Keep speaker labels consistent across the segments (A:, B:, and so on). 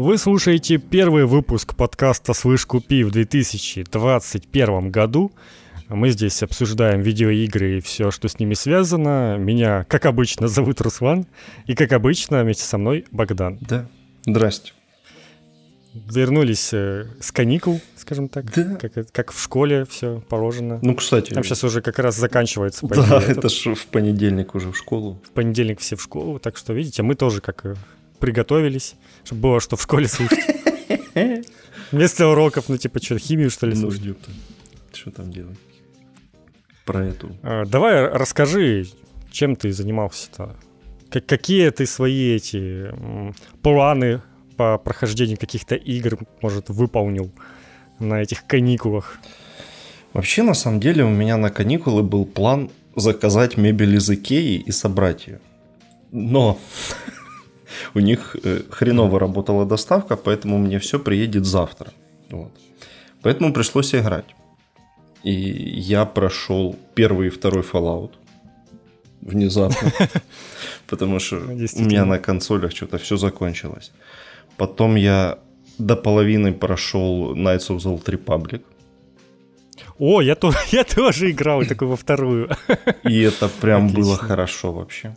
A: Вы слушаете первый выпуск подкаста «Слышь, купи» в 2021 году. Мы здесь обсуждаем видеоигры и все, что с ними связано. Меня, как обычно, зовут Руслан. И, как обычно, вместе со мной Богдан.
B: Да. Здрасте.
A: Вернулись э, с каникул, скажем так.
B: Да.
A: Как, как в школе все положено.
B: Ну, кстати.
A: Там сейчас уже как раз заканчивается.
B: Да, это ж в понедельник уже в школу.
A: В понедельник все в школу. Так что, видите, мы тоже как э, приготовились, чтобы было что в школе слушать. Вместо уроков, ну, типа, что, химию, что ли,
B: ну,
A: слушать?
B: Что там делать? Про эту.
A: А, давай расскажи, чем ты занимался-то? Как, какие ты свои эти планы по прохождению каких-то игр, может, выполнил на этих каникулах?
B: Вообще, на самом деле, у меня на каникулы был план заказать мебель из Икеи и собрать ее. Но у них э, хреново работала доставка, поэтому мне все приедет завтра. Вот. Поэтому пришлось играть. И я прошел первый и второй Fallout внезапно, потому что у меня на консолях что-то все закончилось. Потом я до половины прошел Knights of the Old Republic.
A: О, я, то, я тоже играл такой во вторую.
B: И это прям Отлично. было хорошо вообще.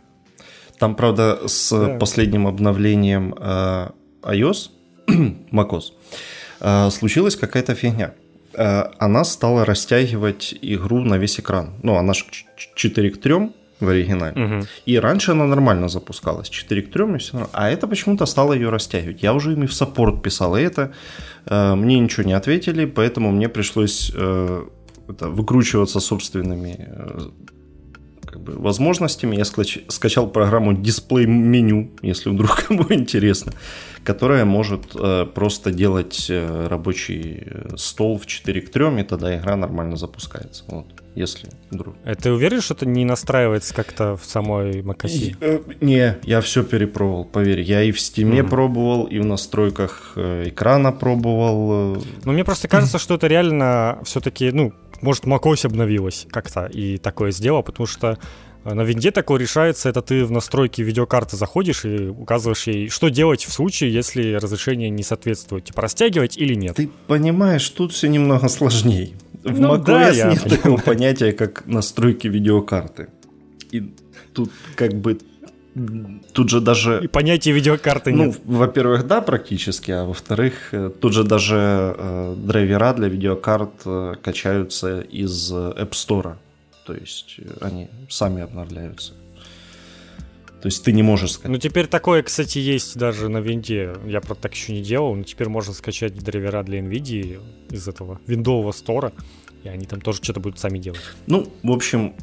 B: Там, правда, с да. последним обновлением э, iOS, macOS, э, случилась какая-то фигня. Э, она стала растягивать игру на весь экран. Ну, она же 4 к 3 в оригинале. Угу. И раньше она нормально запускалась, 4 к 3 и все. А это почему-то стало ее растягивать. Я уже ими в саппорт писал и это. Э, мне ничего не ответили, поэтому мне пришлось э, это, выкручиваться собственными э, бы, возможностями. Я скачал программу Display меню, если вдруг кому интересно, которая может э, просто делать э, рабочий э, стол в 4 к 3, и тогда игра нормально запускается. Вот, если вдруг.
A: А ты уверен, что это не настраивается как-то в самой macOS?
B: Э, не, я все перепробовал, поверь. Я и в Steam mm-hmm. пробовал, и в настройках э, экрана пробовал.
A: Ну, мне просто кажется, что это реально все-таки, ну, может, macOS обновилась как-то и такое сделала, потому что на винде такое решается, это ты в настройки видеокарты заходишь и указываешь ей, что делать в случае, если разрешение не соответствует, типа растягивать или нет.
B: Ты понимаешь, тут все немного сложнее. В ну, macOS да, нет понимаю. такого понятия, как настройки видеокарты. И тут как бы тут же даже...
A: И понятия видеокарты ну,
B: нет. во-первых, да, практически, а во-вторых, э, тут же даже э, драйвера для видеокарт э, качаются из App Store. То есть э, они сами обновляются. То есть ты не можешь
A: сказать. Ну, теперь такое, кстати, есть даже на винде. Я, правда, так еще не делал, но теперь можно скачать драйвера для NVIDIA из этого виндового стора, и они там тоже что-то будут сами делать.
B: Ну, в общем,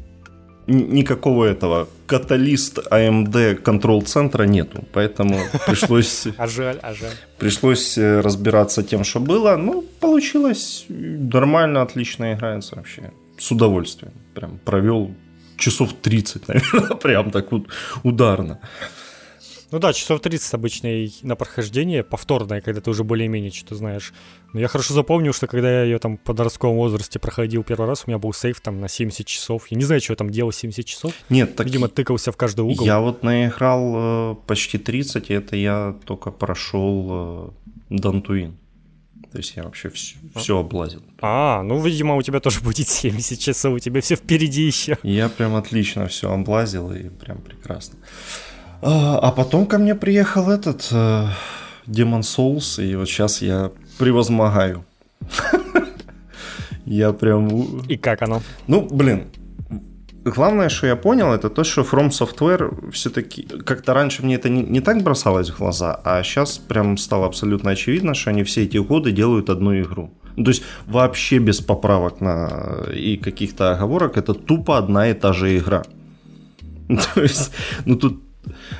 B: никакого этого каталист AMD контрол-центра нету, поэтому пришлось...
A: А жаль, а жаль.
B: Пришлось э, разбираться тем, что было. Ну, получилось нормально, отлично играется вообще. С удовольствием. Прям провел часов 30, наверное, прям так вот ударно.
A: Ну да, часов 30 обычно на прохождение, повторное, когда ты уже более-менее что-то знаешь. Но я хорошо запомнил, что когда я ее там в подростковом возрасте проходил первый раз, у меня был сейф там на 70 часов. Я не знаю, что я там делал 70 часов.
B: Нет, так...
A: Видимо, тыкался в каждый угол.
B: Я вот наиграл э, почти 30, и это я только прошел э, Дантуин. То есть я вообще все, все облазил.
A: А, ну, видимо, у тебя тоже будет 70 часов, у тебя все впереди еще.
B: Я прям отлично все облазил, и прям прекрасно. А, а потом ко мне приехал этот э, Demon Souls, и вот сейчас я превозмогаю. Я прям...
A: И как оно?
B: Ну, блин, главное, что я понял, это то, что From Software все-таки... Как-то раньше мне это не, не так бросалось в глаза, а сейчас прям стало абсолютно очевидно, что они все эти годы делают одну игру. Ну, то есть вообще без поправок на и каких-то оговорок, это тупо одна и та же игра. То есть, ну тут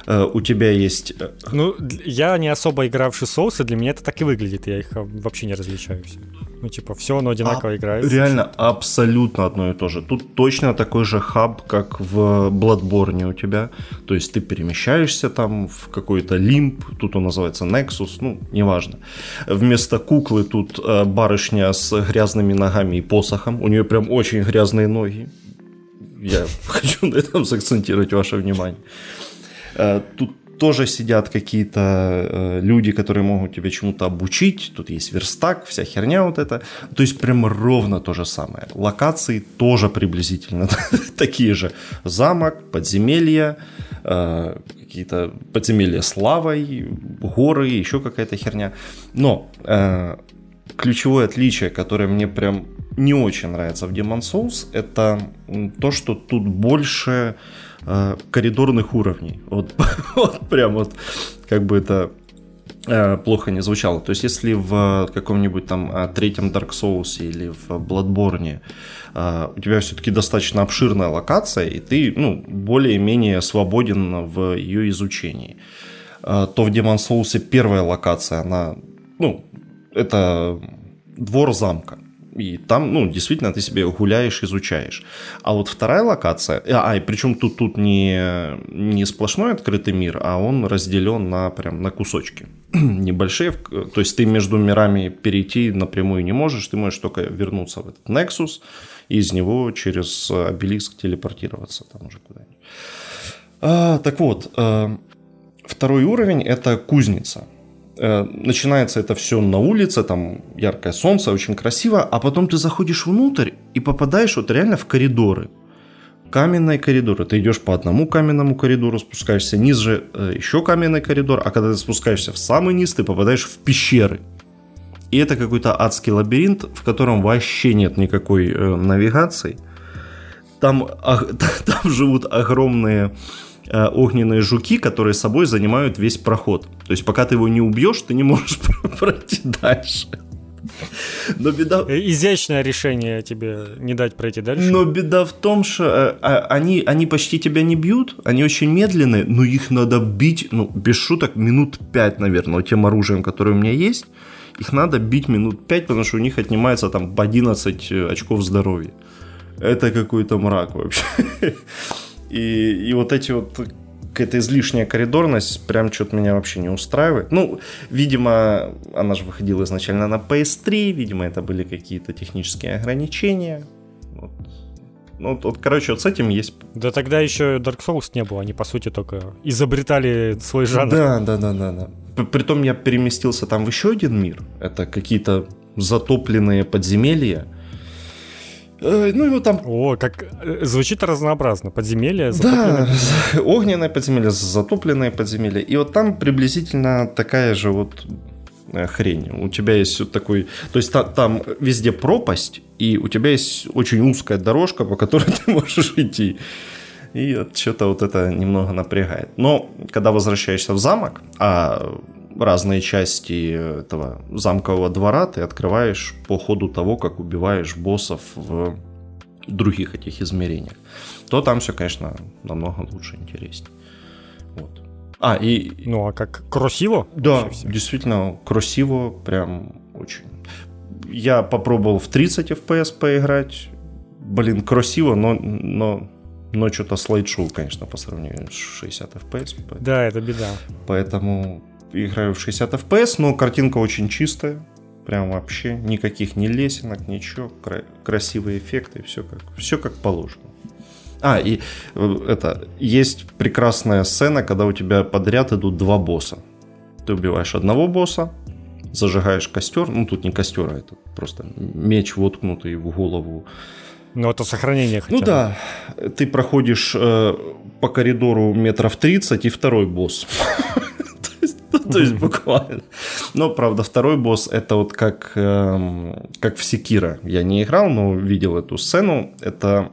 B: Э, у тебя есть... Э,
A: ну, я не особо игравший соусы, для меня это так и выглядит, я их э, вообще не различаю все. Ну, типа, все оно одинаково а, играет.
B: Реально, абсолютно одно и то же. Тут точно такой же хаб, как в Bloodborne у тебя. То есть ты перемещаешься там в какой-то лимб, тут он называется Nexus, ну, неважно. Вместо куклы тут э, барышня с грязными ногами и посохом. У нее прям очень грязные ноги. Я хочу на этом сакцентировать ваше внимание. Э, тут тоже сидят какие-то э, люди, которые могут тебя чему-то обучить. Тут есть верстак, вся херня вот эта. То есть прям ровно то же самое. Локации тоже приблизительно такие же. Замок, подземелья, э, какие-то подземелья с лавой, горы, еще какая-то херня. Но э, ключевое отличие, которое мне прям не очень нравится в Demon Souls, это то, что тут больше коридорных уровней. Вот, вот прям вот, как бы это э, плохо не звучало. То есть, если в каком-нибудь там э, третьем Dark Souls или в Bloodborne э, у тебя все-таки достаточно обширная локация, и ты, ну, более-менее свободен в ее изучении, э, то в Demon Souls первая локация, она, ну, это двор замка. И там, ну, действительно, ты себе гуляешь, изучаешь. А вот вторая локация, а, и причем тут, тут не, не сплошной открытый мир, а он разделен на, прям, на кусочки небольшие. То есть ты между мирами перейти напрямую не можешь, ты можешь только вернуться в этот Nexus и из него через обелиск телепортироваться там уже куда-нибудь. А, так вот, э, второй уровень это кузница. Э, начинается это все на улице, там яркое солнце, очень красиво, а потом ты заходишь внутрь и попадаешь вот реально в коридоры. Каменные коридоры. Ты идешь по одному каменному коридору, спускаешься ниже, э, еще каменный коридор, а когда ты спускаешься в самый низ, ты попадаешь в пещеры. И это какой-то адский лабиринт, в котором вообще нет никакой э, навигации. Там, а, там живут огромные огненные жуки, которые собой занимают весь проход. То есть пока ты его не убьешь, ты не можешь пройти дальше.
A: Но беда... Э, изящное решение тебе не дать пройти дальше.
B: Но беда в том, что э, а, они, они почти тебя не бьют, они очень медленные, но их надо бить, ну, без шуток, минут пять, наверное, тем оружием, которое у меня есть. Их надо бить минут пять, потому что у них отнимается там по 11 очков здоровья. Это какой-то мрак вообще. И, и вот эти вот какая-то излишняя коридорность прям что-то меня вообще не устраивает. Ну, видимо, она же выходила изначально на PS3, видимо, это были какие-то технические ограничения. Вот. Ну, вот, короче, вот с этим есть...
A: Да тогда еще Dark Souls не было, они, по сути, только изобретали свой жанр.
B: Да, да, да, да, да. Притом я переместился там в еще один мир. Это какие-то затопленные подземелья,
A: Э, ну, его там... О, как э, звучит разнообразно. Подземелье,
B: затопленное. Да, огненное подземелье, затопленное подземелье. И вот там приблизительно такая же вот э, хрень. У тебя есть вот такой... То есть та, там везде пропасть, и у тебя есть очень узкая дорожка, по которой ты можешь идти. И вот что-то вот это немного напрягает. Но когда возвращаешься в замок, а разные части этого замкового двора ты открываешь по ходу того, как убиваешь боссов в других этих измерениях, то там все, конечно, намного лучше, интереснее. Вот.
A: А, и... Ну, а как красиво?
B: Да, действительно, красиво, прям очень. Я попробовал в 30 FPS поиграть. Блин, красиво, но, но, но что-то слайд-шоу, конечно, по сравнению с 60 FPS.
A: Да, это беда.
B: Поэтому играю в 60 FPS, но картинка очень чистая. Прям вообще никаких ни лесенок, ничего. Кра- красивые эффекты, все как, все как положено. А, и э, это, есть прекрасная сцена, когда у тебя подряд идут два босса. Ты убиваешь одного босса, зажигаешь костер, ну тут не костер, а это просто меч воткнутый в голову.
A: Ну это сохранение
B: хотя бы. Ну да, ты проходишь э, по коридору метров 30 и второй босс. То есть буквально. Но, правда, второй босс это вот как, эм, как в Секира. Я не играл, но видел эту сцену. Это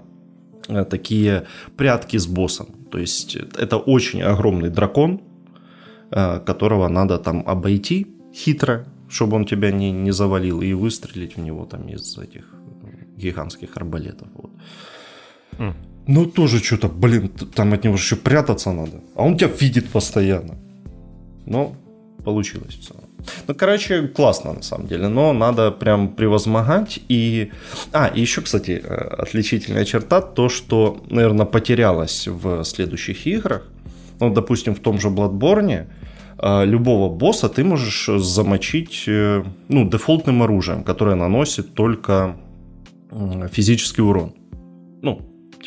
B: э, такие прятки с боссом. То есть это очень огромный дракон, э, которого надо там обойти хитро, чтобы он тебя не, не завалил, и выстрелить в него там из этих гигантских арбалетов. Вот. Mm. Ну, тоже что-то, блин, там от него еще прятаться надо. А он тебя видит постоянно. Но получилось в целом. Ну, короче, классно на самом деле, но надо прям превозмогать. И... А, и еще, кстати, э, отличительная черта, то, что, наверное, потерялось в следующих играх. Ну, допустим, в том же Bloodborne э, любого босса ты можешь замочить э, ну, дефолтным оружием, которое наносит только физический урон.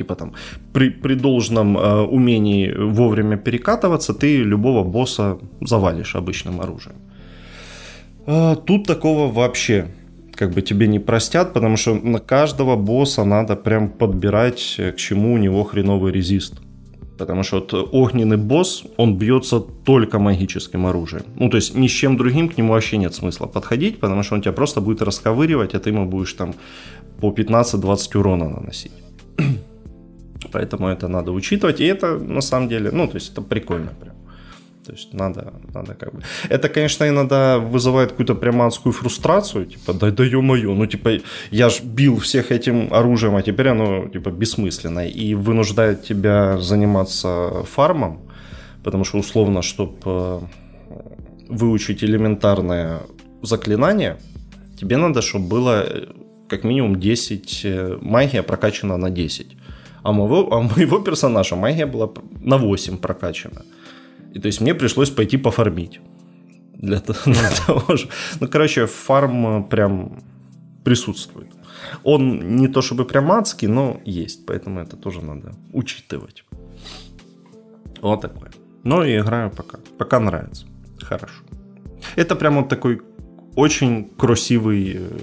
B: Типа там при, при должном э, умении вовремя перекатываться, ты любого босса завалишь обычным оружием. А тут такого вообще как бы тебе не простят, потому что на каждого босса надо прям подбирать, к чему у него хреновый резист. Потому что вот огненный босс, он бьется только магическим оружием. Ну, то есть ни с чем другим к нему вообще нет смысла подходить, потому что он тебя просто будет расковыривать, а ты ему будешь там по 15-20 урона наносить. Поэтому это надо учитывать. И это на самом деле, ну, то есть это прикольно прям. То есть надо, надо как бы... Это, конечно, иногда вызывает какую-то прямо адскую фрустрацию, типа, да, да ё-моё, ну, типа, я ж бил всех этим оружием, а теперь оно, типа, бессмысленное, и вынуждает тебя заниматься фармом, потому что, условно, чтобы э, выучить элементарное заклинание, тебе надо, чтобы было э, как минимум 10 э, магия прокачана на 10. А моего, а моего персонажа магия была на 8 прокачана. И то есть мне пришлось пойти пофармить. Для для того же. Ну, короче, фарм э, прям присутствует. Он не то чтобы прям адский, но есть. Поэтому это тоже надо учитывать. Вот такое. Но и играю пока. Пока нравится. Хорошо. Это прям вот такой очень красивый э,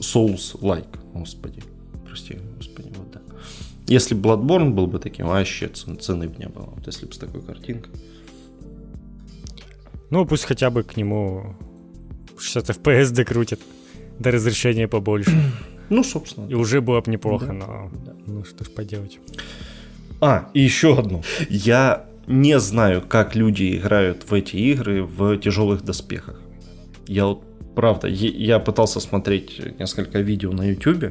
B: Souls-like. Господи. Прости, господи, вот да. Если Bloodborne был бы таким, вообще цены бы не было. Вот если бы с такой картинкой.
A: Ну, пусть хотя бы к нему 60 FPS докрутит до разрешения побольше.
B: Ну, собственно.
A: И уже было бы неплохо, да. но да. ну что ж поделать.
B: А, и еще одно. Я не знаю, как люди играют в эти игры в тяжелых доспехах. Я вот Правда, я пытался смотреть несколько видео на YouTube.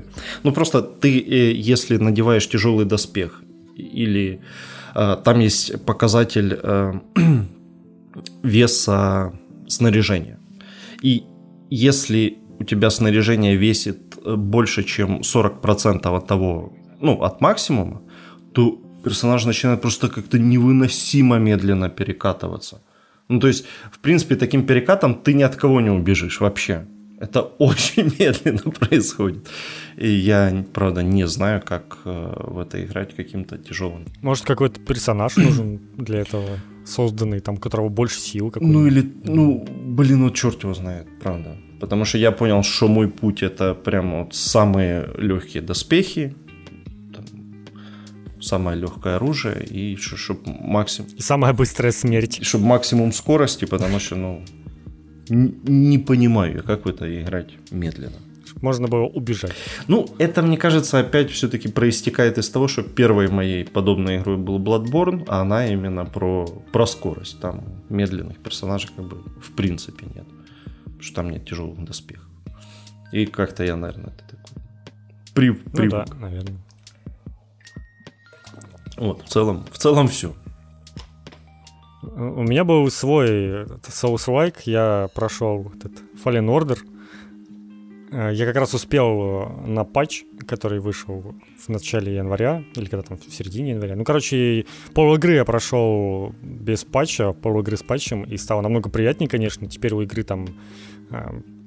B: Ну просто ты, э, если надеваешь тяжелый доспех или э, там есть показатель э, веса снаряжения. И если у тебя снаряжение весит больше, чем 40% от того, ну, от максимума, то персонаж начинает просто как-то невыносимо медленно перекатываться. Ну, то есть, в принципе, таким перекатом ты ни от кого не убежишь вообще. Это очень медленно происходит. И я, правда, не знаю, как э, в это играть каким-то тяжелым.
A: Может, какой-то персонаж нужен для этого созданный, там, которого больше сил.
B: Ну, или, ну, блин, ну, черт его знает, правда. Потому что я понял, что мой путь это прямо вот самые легкие доспехи, самое легкое оружие и чтобы максимум...
A: Самая быстрая смерть.
B: Чтобы максимум скорости, потому что, ну, не понимаю, как в это играть медленно.
A: Можно было убежать.
B: Ну, это, мне кажется, опять все-таки проистекает из того, что первой моей подобной игрой был Bloodborne, а она именно про, про скорость. Там медленных персонажей как бы в принципе нет. Потому что там нет тяжелых доспехов. И как-то я, наверное, это такой... При, ну
A: привык. да, наверное.
B: Вот, в целом, в целом все.
A: У меня был свой Souls-like, я прошел этот Fallen Order. Э, я как раз успел на патч, который вышел в начале января, или когда там в середине января. Ну, короче, пол игры я прошел без патча, пол игры с патчем, и стало намного приятнее, конечно. Теперь у игры там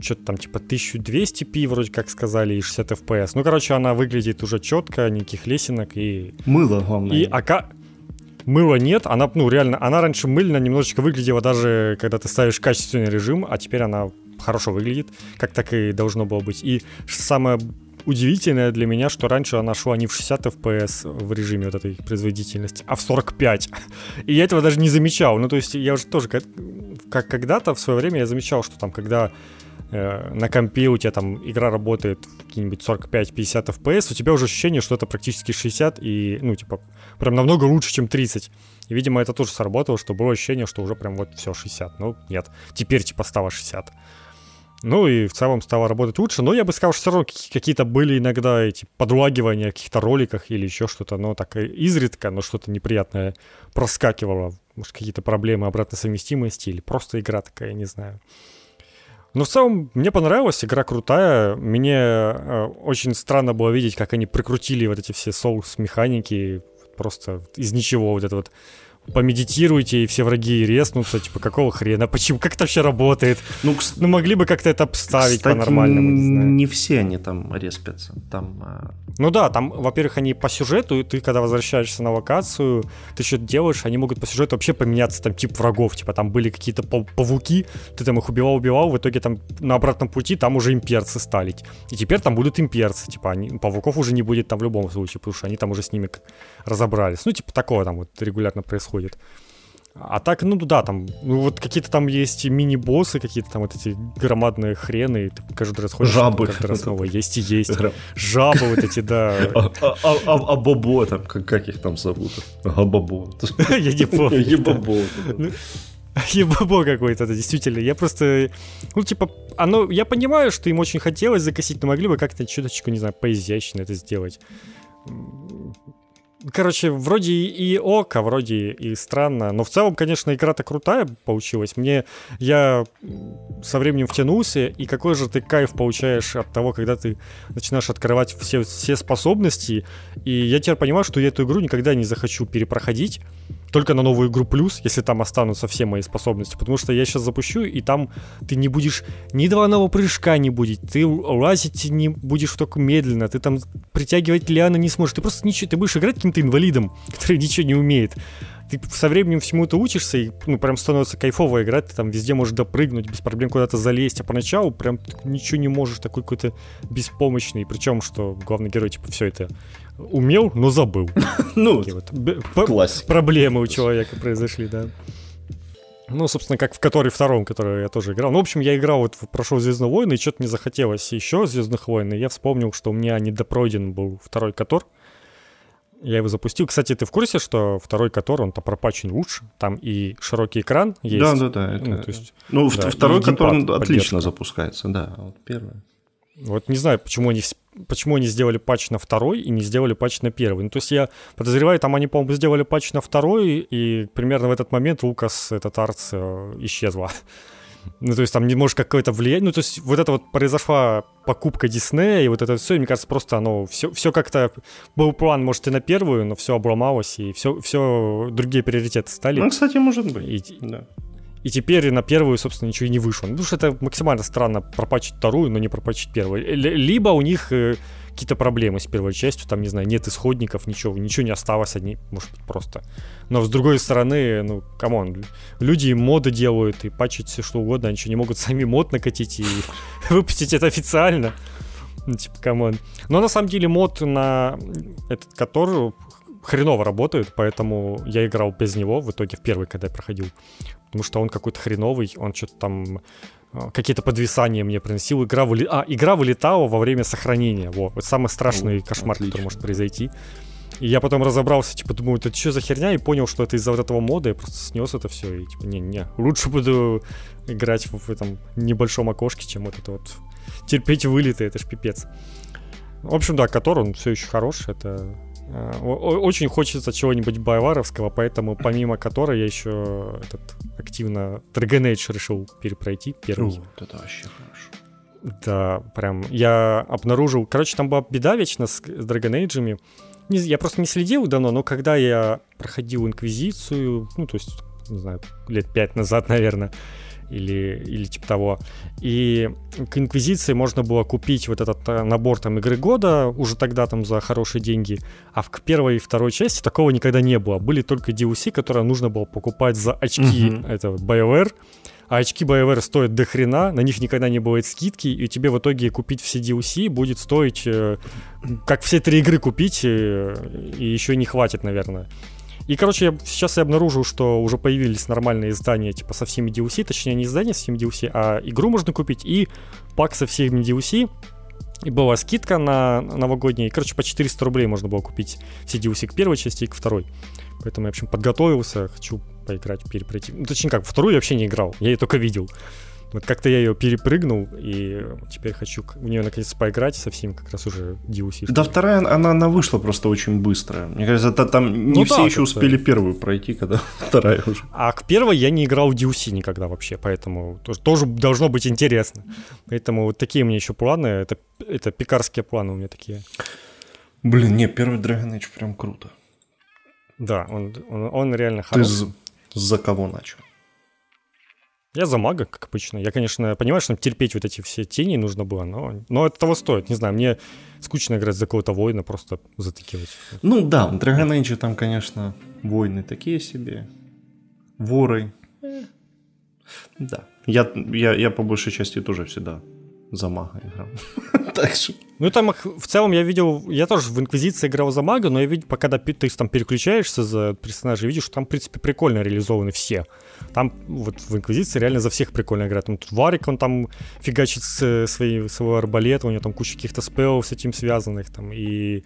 A: что-то там типа 1200 пи, вроде как сказали, и 60 FPS. Ну, короче, она выглядит уже четко, никаких лесенок и...
B: Мыло, главное.
A: И ака... Мыла нет, она, ну, реально, она раньше мыльно немножечко выглядела даже, когда ты ставишь качественный режим, а теперь она хорошо выглядит, как так и должно было быть. И самое удивительное для меня, что раньше она шла не в 60 FPS в режиме вот этой производительности, а в 45. И я этого даже не замечал. Ну, то есть я уже тоже, как, когда-то в свое время я замечал, что там, когда э, на компе у тебя там игра работает какие-нибудь 45-50 FPS, у тебя уже ощущение, что это практически 60 и, ну, типа, прям намного лучше, чем 30. И, видимо, это тоже сработало, что было ощущение, что уже прям вот все 60. Ну, нет, теперь, типа, стало 60. Ну и в целом стало работать лучше, но я бы сказал, что все равно какие-то были иногда эти подлагивания в каких-то роликах или еще что-то, но так изредка, но что-то неприятное проскакивало. Может, какие-то проблемы обратной совместимости или просто игра такая, не знаю. Но в целом мне понравилась, игра крутая. Мне э, очень странно было видеть, как они прикрутили вот эти все соус-механики просто из ничего, вот это вот помедитируйте, и все враги резнутся, типа, какого хрена, почему, как это вообще работает? Ну, ну могли бы как-то это обставить по-нормальному,
B: не знаю. не все они там респятся, там... А,
A: ну да, там, во-первых, они по сюжету, ты, когда возвращаешься на локацию, ты что-то делаешь, они могут по сюжету вообще поменяться, там, тип врагов, типа, там были какие-то павуки, ты там их убивал-убивал, в итоге там на обратном пути там уже имперцы стали. И теперь там будут имперцы, типа, они, павуков уже не будет там в любом случае, потому что они там уже с ними разобрались. Ну, типа, такое там вот регулярно происходит. А так, ну да, там, ну вот какие-то там есть мини-боссы, какие-то там вот эти громадные хрены, и ты каждый раз ходишь,
B: Жабы.
A: каждый раз снова есть и есть. Жабы вот эти, да. А,
B: а, а, а там, как их там зовут? Габабо.
A: Я не помню.
B: Ебабо.
A: Ебабо какой-то, действительно. Я просто, ну, типа, оно, я понимаю, что им очень хотелось закосить, но могли бы как-то чуточку, не знаю, поизящнее это сделать. Короче, вроде и ок, а вроде и странно. Но в целом, конечно, игра-то крутая получилась. Мне я со временем втянулся, и какой же ты кайф получаешь от того, когда ты начинаешь открывать все, все способности. И я теперь понимаю, что я эту игру никогда не захочу перепроходить только на новую игру плюс, если там останутся все мои способности. Потому что я сейчас запущу, и там ты не будешь ни двойного прыжка не будет, ты лазить не будешь только медленно, ты там притягивать лианы не сможешь. Ты просто ничего, ты будешь играть каким-то инвалидом, который ничего не умеет. Ты со временем всему это учишься, и ну, прям становится кайфово играть, ты там везде можешь допрыгнуть, без проблем куда-то залезть, а поначалу прям ничего не можешь, такой какой-то беспомощный, причем, что главный герой, типа, все это умел, но забыл.
B: Ну, классика.
A: Проблемы у человека произошли, да. Ну, собственно, как в который втором, который я тоже играл. Ну, в общем, я играл, вот прошел Звездные войны, и что-то мне захотелось еще Звездных войн, и я вспомнил, что у меня недопройден был второй Котор. Я его запустил. Кстати, ты в курсе, что второй Котор, он-то пропачен лучше? Там и широкий экран есть.
B: Да, да, да. Это... Ну, то есть, ну да, второй Котор отлично запускается, да. Вот первый.
A: Вот не знаю, почему они, почему они сделали патч на второй и не сделали патч на первый. Ну, то есть я подозреваю, там они, по-моему, сделали патч на второй, и примерно в этот момент Лукас, этот Арц, э, исчезла. Ну, то есть там не может какое-то влияние. Ну, то есть вот это вот произошла покупка Диснея, и вот это все, мне кажется, просто оно все, все как-то был план, может, и на первую, но все обломалось, и все, все другие приоритеты стали.
B: Ну, кстати, может быть. И,
A: да. И теперь на первую, собственно, ничего и не вышло. Ну, потому что это максимально странно пропачить вторую, но не пропачить первую. Либо у них э, какие-то проблемы с первой частью, там, не знаю, нет исходников, ничего, ничего не осталось, одни, может быть, просто. Но с другой стороны, ну, come on, люди моды делают и пачить все что угодно, они что, не могут сами мод накатить и выпустить это официально? Ну, типа, come on. Но на самом деле мод на этот, который хреново работает, поэтому я играл без него в итоге в первый, когда я проходил. Потому что он какой-то хреновый, он что-то там какие-то подвисания мне приносил. Игра, выли... а, игра вылетала во время сохранения. Во, вот самый страшный О, кошмар, отлично. который может произойти. И я потом разобрался, типа, думаю, это что за херня, и понял, что это из-за вот этого мода, я просто снес это все, и типа, не-не, лучше буду играть в, в этом небольшом окошке, чем вот это вот терпеть вылеты, это ж пипец. В общем, да, Котор, он все еще хорош, это Э, очень хочется чего-нибудь байваровского, поэтому помимо которой я еще этот активно Dragon Age решил перепройти первый. О,
B: это вообще хорошо.
A: Да, прям я обнаружил... Короче, там была беда вечно с, Dragon Age. Я просто не следил давно, но когда я проходил Инквизицию, ну, то есть, не знаю, лет пять назад, наверное, или, или типа того. И к Инквизиции можно было купить вот этот э, набор там игры года уже тогда там за хорошие деньги, а в первой и второй части такого никогда не было. Были только DLC, которые нужно было покупать за очки mm-hmm. этого BioWare, а очки BioWare стоят до хрена, на них никогда не бывает скидки, и тебе в итоге купить все DLC будет стоить, э, как все три игры купить, э, и еще не хватит, наверное. И, короче, я, сейчас я обнаружил, что уже появились нормальные издания, типа, со всеми DLC, точнее, не издания со всеми DLC, а игру можно купить и пак со всеми DLC. И была скидка на новогодний. Короче, по 400 рублей можно было купить все DLC к первой части и к второй. Поэтому я, в общем, подготовился, хочу поиграть, перепройти. Ну, точнее как, вторую я вообще не играл, я ее только видел. Вот как-то я ее перепрыгнул, и теперь хочу в нее наконец поиграть со всеми как раз уже DLC.
B: Да, вторая, она, она вышла просто очень быстро. Мне кажется, это, там не ну, все да, еще успели первую пройти, когда вторая уже.
A: А к первой я не играл в DLC никогда вообще, поэтому тоже, тоже должно быть интересно. Поэтому вот такие у меня еще планы, это, это пекарские планы у меня такие.
B: Блин, не, первый Dragon Age прям круто.
A: Да, он, он, он реально хороший.
B: Ты за кого начал?
A: Я за мага, как обычно. Я, конечно, понимаю, что терпеть вот эти все тени нужно было, но, но это того стоит. Не знаю, мне скучно играть за какого-то воина, просто затыкивать.
B: Ну да, в Dragon Age там, конечно, воины такие себе. Воры. Да. Я, я, я по большей части тоже всегда за мага играл.
A: так что... Ну, там в целом я видел, я тоже в Инквизиции играл за мага, но я видел, пока ты там переключаешься за персонажей, видишь, что там, в принципе, прикольно реализованы все. Там вот в Инквизиции реально за всех прикольно играть. Там тут Варик, он там фигачит свои, своего арбалета, у него там куча каких-то спелов с этим связанных, там, и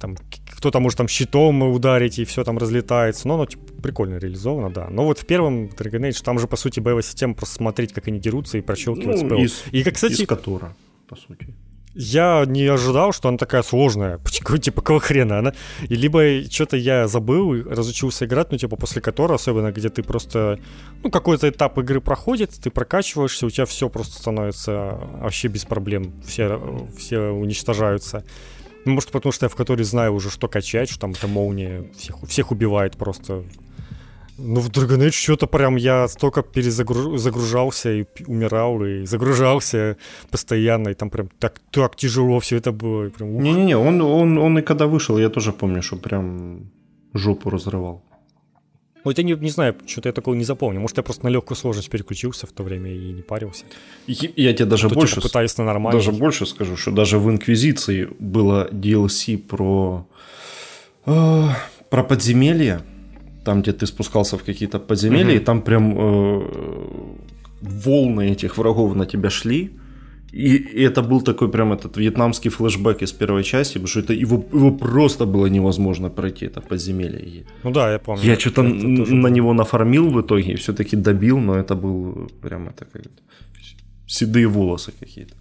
A: там кто-то может там щитом ударить, и все там разлетается. Но оно типа, прикольно реализовано, да. Но вот в первом Dragon Age там же, по сути, боевая система, просто смотреть, как они дерутся и прощелкивать ну, спел. Из,
B: и, как, кстати, из которой, по сути.
A: Я не ожидал, что она такая сложная. Почему, типа, какого хрена она? И либо что-то я забыл, разучился играть, ну, типа, после которой, особенно, где ты просто, ну, какой-то этап игры проходит, ты прокачиваешься, у тебя все просто становится вообще без проблем. Все, все уничтожаются. Ну, может, потому что я в которой знаю уже, что качать, что там эта молния всех, всех убивает просто. Ну, в Dragon Age что-то прям я столько перезагружался и умирал, и загружался постоянно, и там прям так, так тяжело все это было.
B: Не-не-не, он, он, он и когда вышел, я тоже помню, что прям жопу разрывал.
A: Вот я не, не знаю, что-то я такого не запомню. Может, я просто на легкую сложность переключился в то время и не парился.
B: Я, я тебе даже а больше, типа, пытаюсь на нормально. даже больше скажу, что даже в Инквизиции было DLC про, э, про подземелья, там, где ты спускался в какие-то подземелья, угу. и там прям э, волны этих врагов на тебя шли. И, и это был такой прям этот вьетнамский флешбэк из первой части, потому что это его, его просто было невозможно пройти, это подземелье.
A: Ну да, я помню.
B: Я что-то на него нафармил в итоге и все-таки добил, но это был прям это как седые волосы какие-то.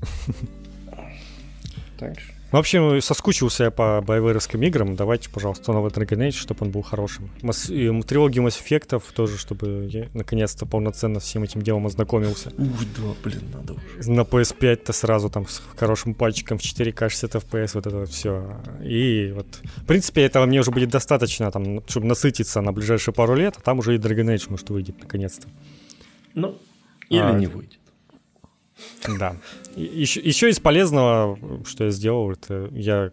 A: Так что. В общем, соскучился я по боеверовским играм. Давайте, пожалуйста, новый Dragon Age, чтобы он был хорошим. Масс... И трилогию Mass Effect тоже, чтобы я наконец-то полноценно всем этим делом ознакомился.
B: Ух, да, блин, надо уже.
A: На PS5-то сразу там с хорошим пальчиком в 4К 60 FPS, вот это все. И вот, в принципе, этого мне уже будет достаточно, там, чтобы насытиться на ближайшие пару лет, а там уже и Dragon Age, может, выйдет наконец-то.
B: Ну, или а, не выйдет.
A: Да. Еще, еще из полезного, что я сделал, это я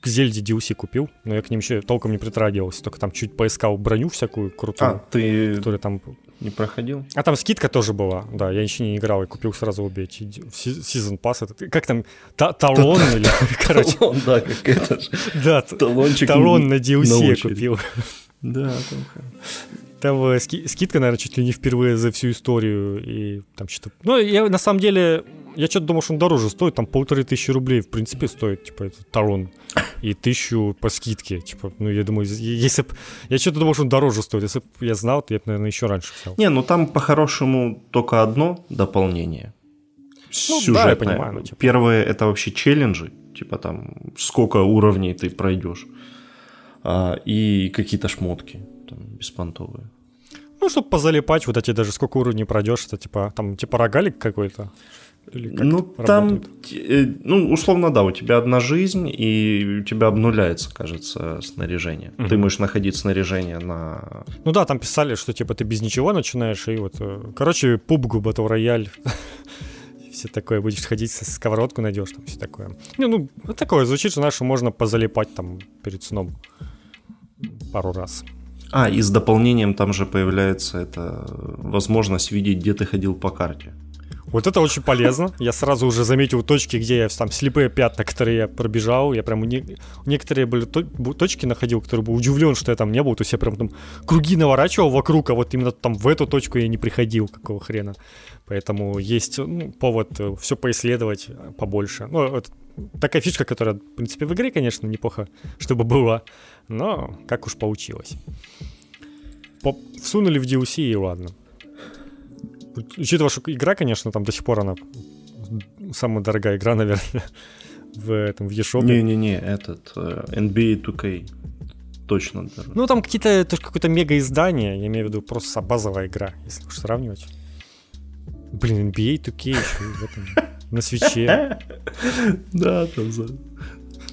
A: к Зельде DLC купил, но я к ним еще толком не притрагивался, только там чуть поискал броню всякую крутую.
B: А, ты которая там... не проходил?
A: А там скидка тоже была, да, я еще не играл, и купил сразу обе эти сезон пасс. Как там, талон или,
B: короче. Талон, да, как это же.
A: Да, талончик талон на DLC я купил.
B: Да, там
A: там э, ски- скидка, наверное, чуть ли не впервые за всю историю. И там что-то... Ну, я на самом деле... Я что-то думал, что он дороже стоит. Там полторы тысячи рублей, в принципе, стоит, типа, этот талон. И тысячу по скидке. Типа, ну, я думаю, если бы... Я что-то думал, что он дороже стоит. Если бы я знал, то я бы, наверное, еще раньше взял.
B: Не, ну там по-хорошему только одно дополнение.
A: Ну, сюжетное. Да, я понимаю. Ну,
B: типа. Первое это вообще челленджи. Типа там, сколько уровней ты пройдешь. А, и какие-то шмотки там беспонтовые.
A: Ну, чтобы позалипать, вот эти даже сколько уровней пройдешь, это типа там типа рогалик какой-то.
B: ну, там, э, ну, условно, да, у тебя одна жизнь, и у тебя обнуляется, кажется, снаряжение. Угу. Ты можешь находить снаряжение на...
A: Ну да, там писали, что типа ты без ничего начинаешь, и вот, э, короче, пубгу, батл рояль, все такое, будешь ходить, сковородку найдешь, там все такое. Не, ну, такое звучит, что, знаешь, можно позалипать там перед сном пару раз.
B: А, и с дополнением там же появляется эта возможность видеть, где ты ходил по карте.
A: Вот это очень полезно. Я сразу уже заметил точки, где я там слепые пятна, которые я пробежал. Я прям не... некоторые были точки находил, которые был удивлен, что я там не был. То есть я прям там круги наворачивал вокруг, а вот именно там в эту точку я не приходил, какого хрена. Поэтому есть ну, повод э, все поисследовать побольше. Ну, это такая фишка, которая, в принципе, в игре, конечно, неплохо, чтобы была. Но как уж получилось. По всунули в DLC и ладно. Учитывая, что игра, конечно, там до сих пор она самая дорогая игра, наверное, в этом, в eShop.
B: Не-не-не, этот uh, NBA 2K точно
A: дороже. Ну, там какие-то, тоже какое-то мега издание, я имею в виду просто базовая игра, если уж сравнивать. Блин, NBA 2K еще на свече.
B: Да, там за...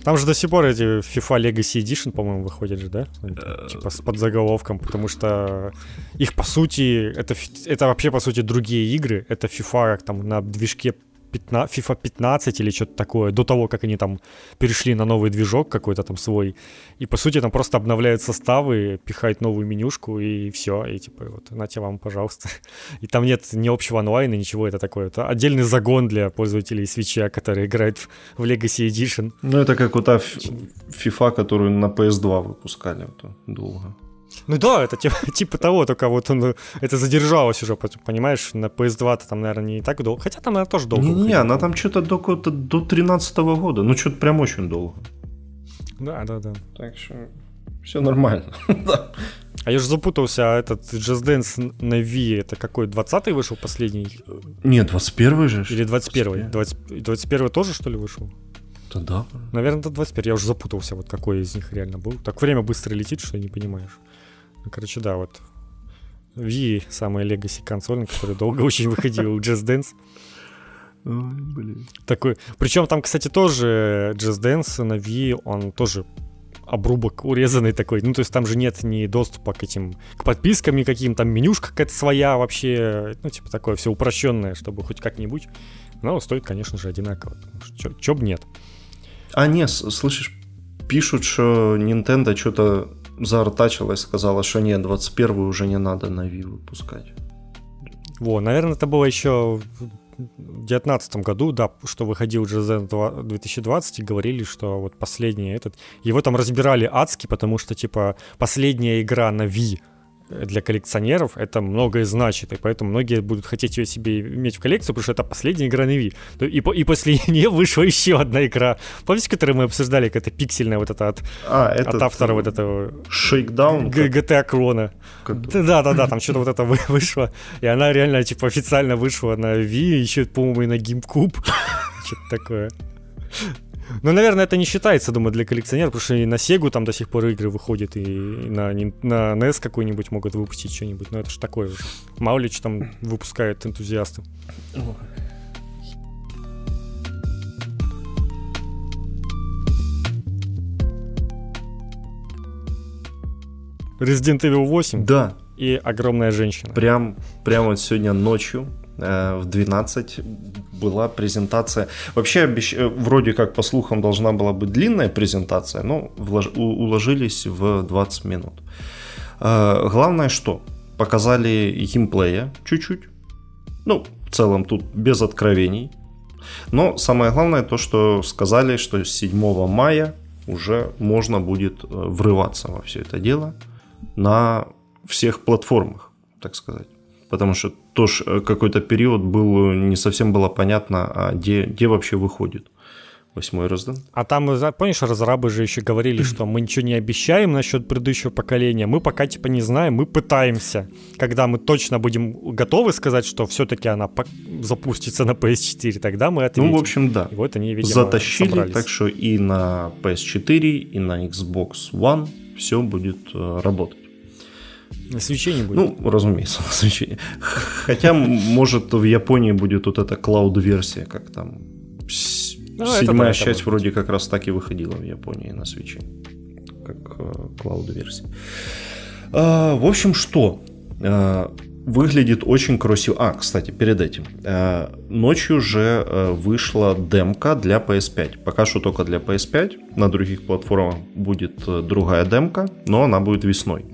A: Там же до сих пор эти FIFA Legacy Edition, по-моему, выходят же, да? Э, типа с подзаголовком, потому что их, по сути, это, это вообще, по сути, другие игры. Это FIFA как там на движке 15, FIFA 15 или что-то такое, до того, как они там перешли на новый движок какой-то там свой. И по сути там просто обновляют составы, пихают новую менюшку и все. И типа вот, нате вам, пожалуйста. И там нет ни общего онлайна, ничего, это такое. Это отдельный загон для пользователей свеча, которые играют в Legacy Edition.
B: Ну это как вот та FIFA, которую на PS2 выпускали вот, долго.
A: Ну да, это типа, типа того, только вот он, это задержалось уже, понимаешь, на PS2 там, наверное, не так долго. Хотя там, наверное, тоже долго.
B: Не-не, она там что-то до, до, до 13 года. Ну, что-то прям очень долго.
A: Да, да, да.
B: Так что все нормально.
A: А я же запутался, а этот Just Dance на Wii, это какой, 20-й вышел последний?
B: Нет, 21-й же.
A: Или 21-й? 20, 21-й тоже, что ли, вышел?
B: Да, да.
A: Наверное, это 21 Я уже запутался, вот какой из них реально был. Так время быстро летит, что не понимаешь. Короче, да, вот Wii самая легаси консоль, на которой долго очень выходил Just Dance. Ой, блин. Такой. Причем там, кстати, тоже Just Dance на Wii, он тоже обрубок урезанный такой. Ну, то есть там же нет ни доступа к этим, к подпискам никаким, там менюшка какая-то своя вообще, ну, типа такое все упрощенное, чтобы хоть как-нибудь. Но стоит, конечно же, одинаково. Чё, чё б нет.
B: А, не, слышишь, пишут, что Nintendo что-то заортачилась, сказала, что нет, 21 уже не надо на Wii выпускать.
A: Во, наверное, это было еще в 2019 году, да, что выходил GZ 2020 и говорили, что вот последний этот... Его там разбирали адски, потому что, типа, последняя игра на Wii — для коллекционеров это многое значит, и поэтому многие будут хотеть ее себе иметь в коллекцию, потому что это последняя игра на Wii. И, и после нее вышла еще одна игра. Помните, которую мы обсуждали, какая-то пиксельная вот эта от, а, этот, от автора вот этого...
B: Shakedown?
A: GTA Крона. Да-да-да, там что-то вот это вышло, и она реально, типа, официально вышла на Wii, еще, по-моему, и на GameCube. Что-то такое. Ну, наверное, это не считается, думаю, для коллекционеров, потому что и на Sega там до сих пор игры выходят, и на, на NES какой-нибудь могут выпустить что-нибудь. Но это же такое уже. Мало ли что там выпускают энтузиасты. Resident Evil 8?
B: Да.
A: И огромная женщина.
B: Прям, прям вот сегодня ночью в 12 была презентация. Вообще, обещ... Э, вроде как, по слухам, должна была быть длинная презентация, но влож... уложились в 20 минут. Э, главное, что показали геймплея чуть-чуть. Ну, в целом тут без откровений. Но самое главное то, что сказали, что с 7 мая уже можно будет врываться во все это дело на всех платформах, так сказать потому что тоже э, какой-то период был, не совсем было понятно, а где, где вообще выходит восьмой раздан.
A: А там, помнишь, разрабы же еще говорили, что мы ничего не обещаем насчет предыдущего поколения, мы пока типа не знаем, мы пытаемся. Когда мы точно будем готовы сказать, что все-таки она запустится на PS4, тогда мы ответим.
B: Ну, в общем, да.
A: И вот они, видимо,
B: Затащили,
A: собрались.
B: так что и на PS4, и на Xbox One все будет э, работать.
A: На не будет?
B: Ну, разумеется, на свече. Хотя, может, в Японии будет вот эта клауд-версия, как там... Ну, седьмая это, часть вроде как раз так и выходила в Японии на свече. Как э, клауд-версия. А, в общем, что? А, выглядит очень красиво. А, кстати, перед этим. А, ночью же а, вышла демка для PS5. Пока что только для PS5. На других платформах будет другая демка, но она будет весной.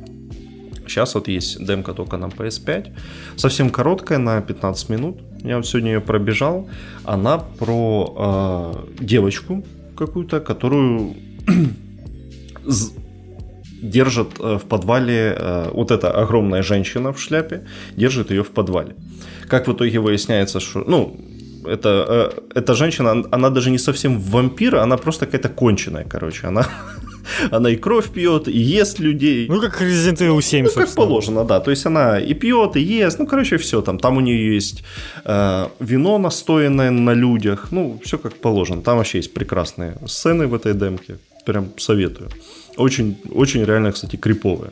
B: Сейчас вот есть демка только на PS5. Совсем короткая, на 15 минут. Я вот сегодня ее пробежал. Она про э, девочку какую-то, которую держит э, в подвале, э, вот эта огромная женщина в шляпе, держит ее в подвале. Как в итоге выясняется, что, ну, это, э, эта женщина, она даже не совсем вампир, она просто какая-то конченая, короче. Она она и кровь пьет, и ест людей.
A: Ну, как Resident Evil 7,
B: ну, как положено, да. То есть она и пьет, и ест, ну, короче, все там. Там у нее есть э, вино настоянное на людях, ну, все как положено. Там вообще есть прекрасные сцены в этой демке, прям советую. Очень, очень реально, кстати, криповые.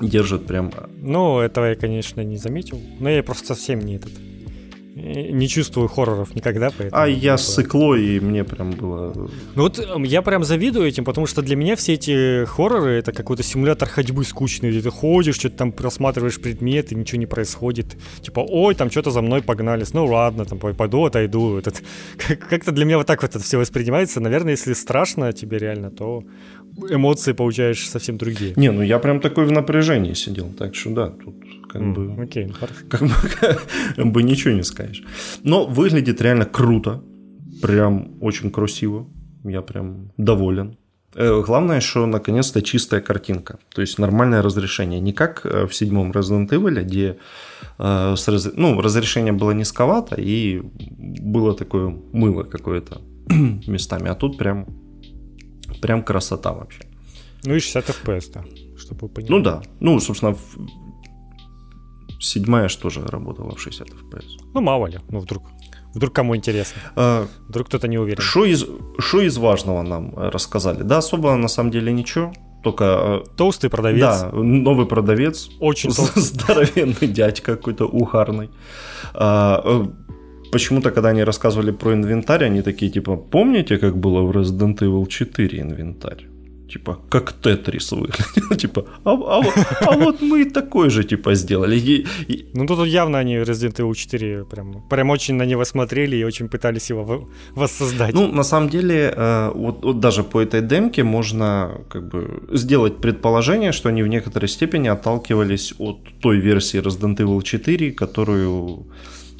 B: Держит прям...
A: Ну, этого я, конечно, не заметил. Но я просто совсем не этот не чувствую хорроров никогда. Поэтому
B: а я сыкло, и мне прям было...
A: Ну вот эм, я прям завидую этим, потому что для меня все эти хорроры — это какой-то симулятор ходьбы скучный, где ты ходишь, что-то там просматриваешь предметы, ничего не происходит. Типа, ой, там что-то за мной погнались, ну ладно, там пойду, отойду. Этот... Как-то для меня вот так вот это все воспринимается. Наверное, если страшно тебе реально, то эмоции получаешь совсем другие.
B: Не, ну я прям такой в напряжении сидел, так что да, тут как mm, бы...
A: Окей, ну хорошо.
B: Как бы, как бы ничего не скажешь. Но выглядит реально круто, прям очень красиво, я прям доволен. Э, главное, что наконец-то чистая картинка, то есть нормальное разрешение. Не как э, в седьмом Resident Evil, где э, с раз... ну, разрешение было низковато и было такое мыло какое-то местами, а тут прям прям красота вообще.
A: Ну и 60 FPS, да, чтобы
B: понять. Ну да, ну, собственно, седьмая же тоже работала в 60 FPS.
A: Ну, мало ли, ну вдруг, вдруг кому интересно. А, вдруг кто-то не уверен.
B: Что из, шо из важного нам э, рассказали? Да, особо на самом деле ничего. Только... Э,
A: Толстый продавец.
B: Да, новый продавец.
A: Очень толстый.
B: Здоровенный дядька какой-то ухарный. А, э, почему-то, когда они рассказывали про инвентарь, они такие, типа, помните, как было в Resident Evil 4 инвентарь? Типа, как Тетрис выглядел. типа, а, а, а вот мы такой же, типа, сделали. И,
A: и... Ну, тут явно они Resident Evil 4 прям, прям очень на него смотрели и очень пытались его воссоздать.
B: Ну, на самом деле, э, вот, вот даже по этой демке можно как бы сделать предположение, что они в некоторой степени отталкивались от той версии Resident Evil 4, которую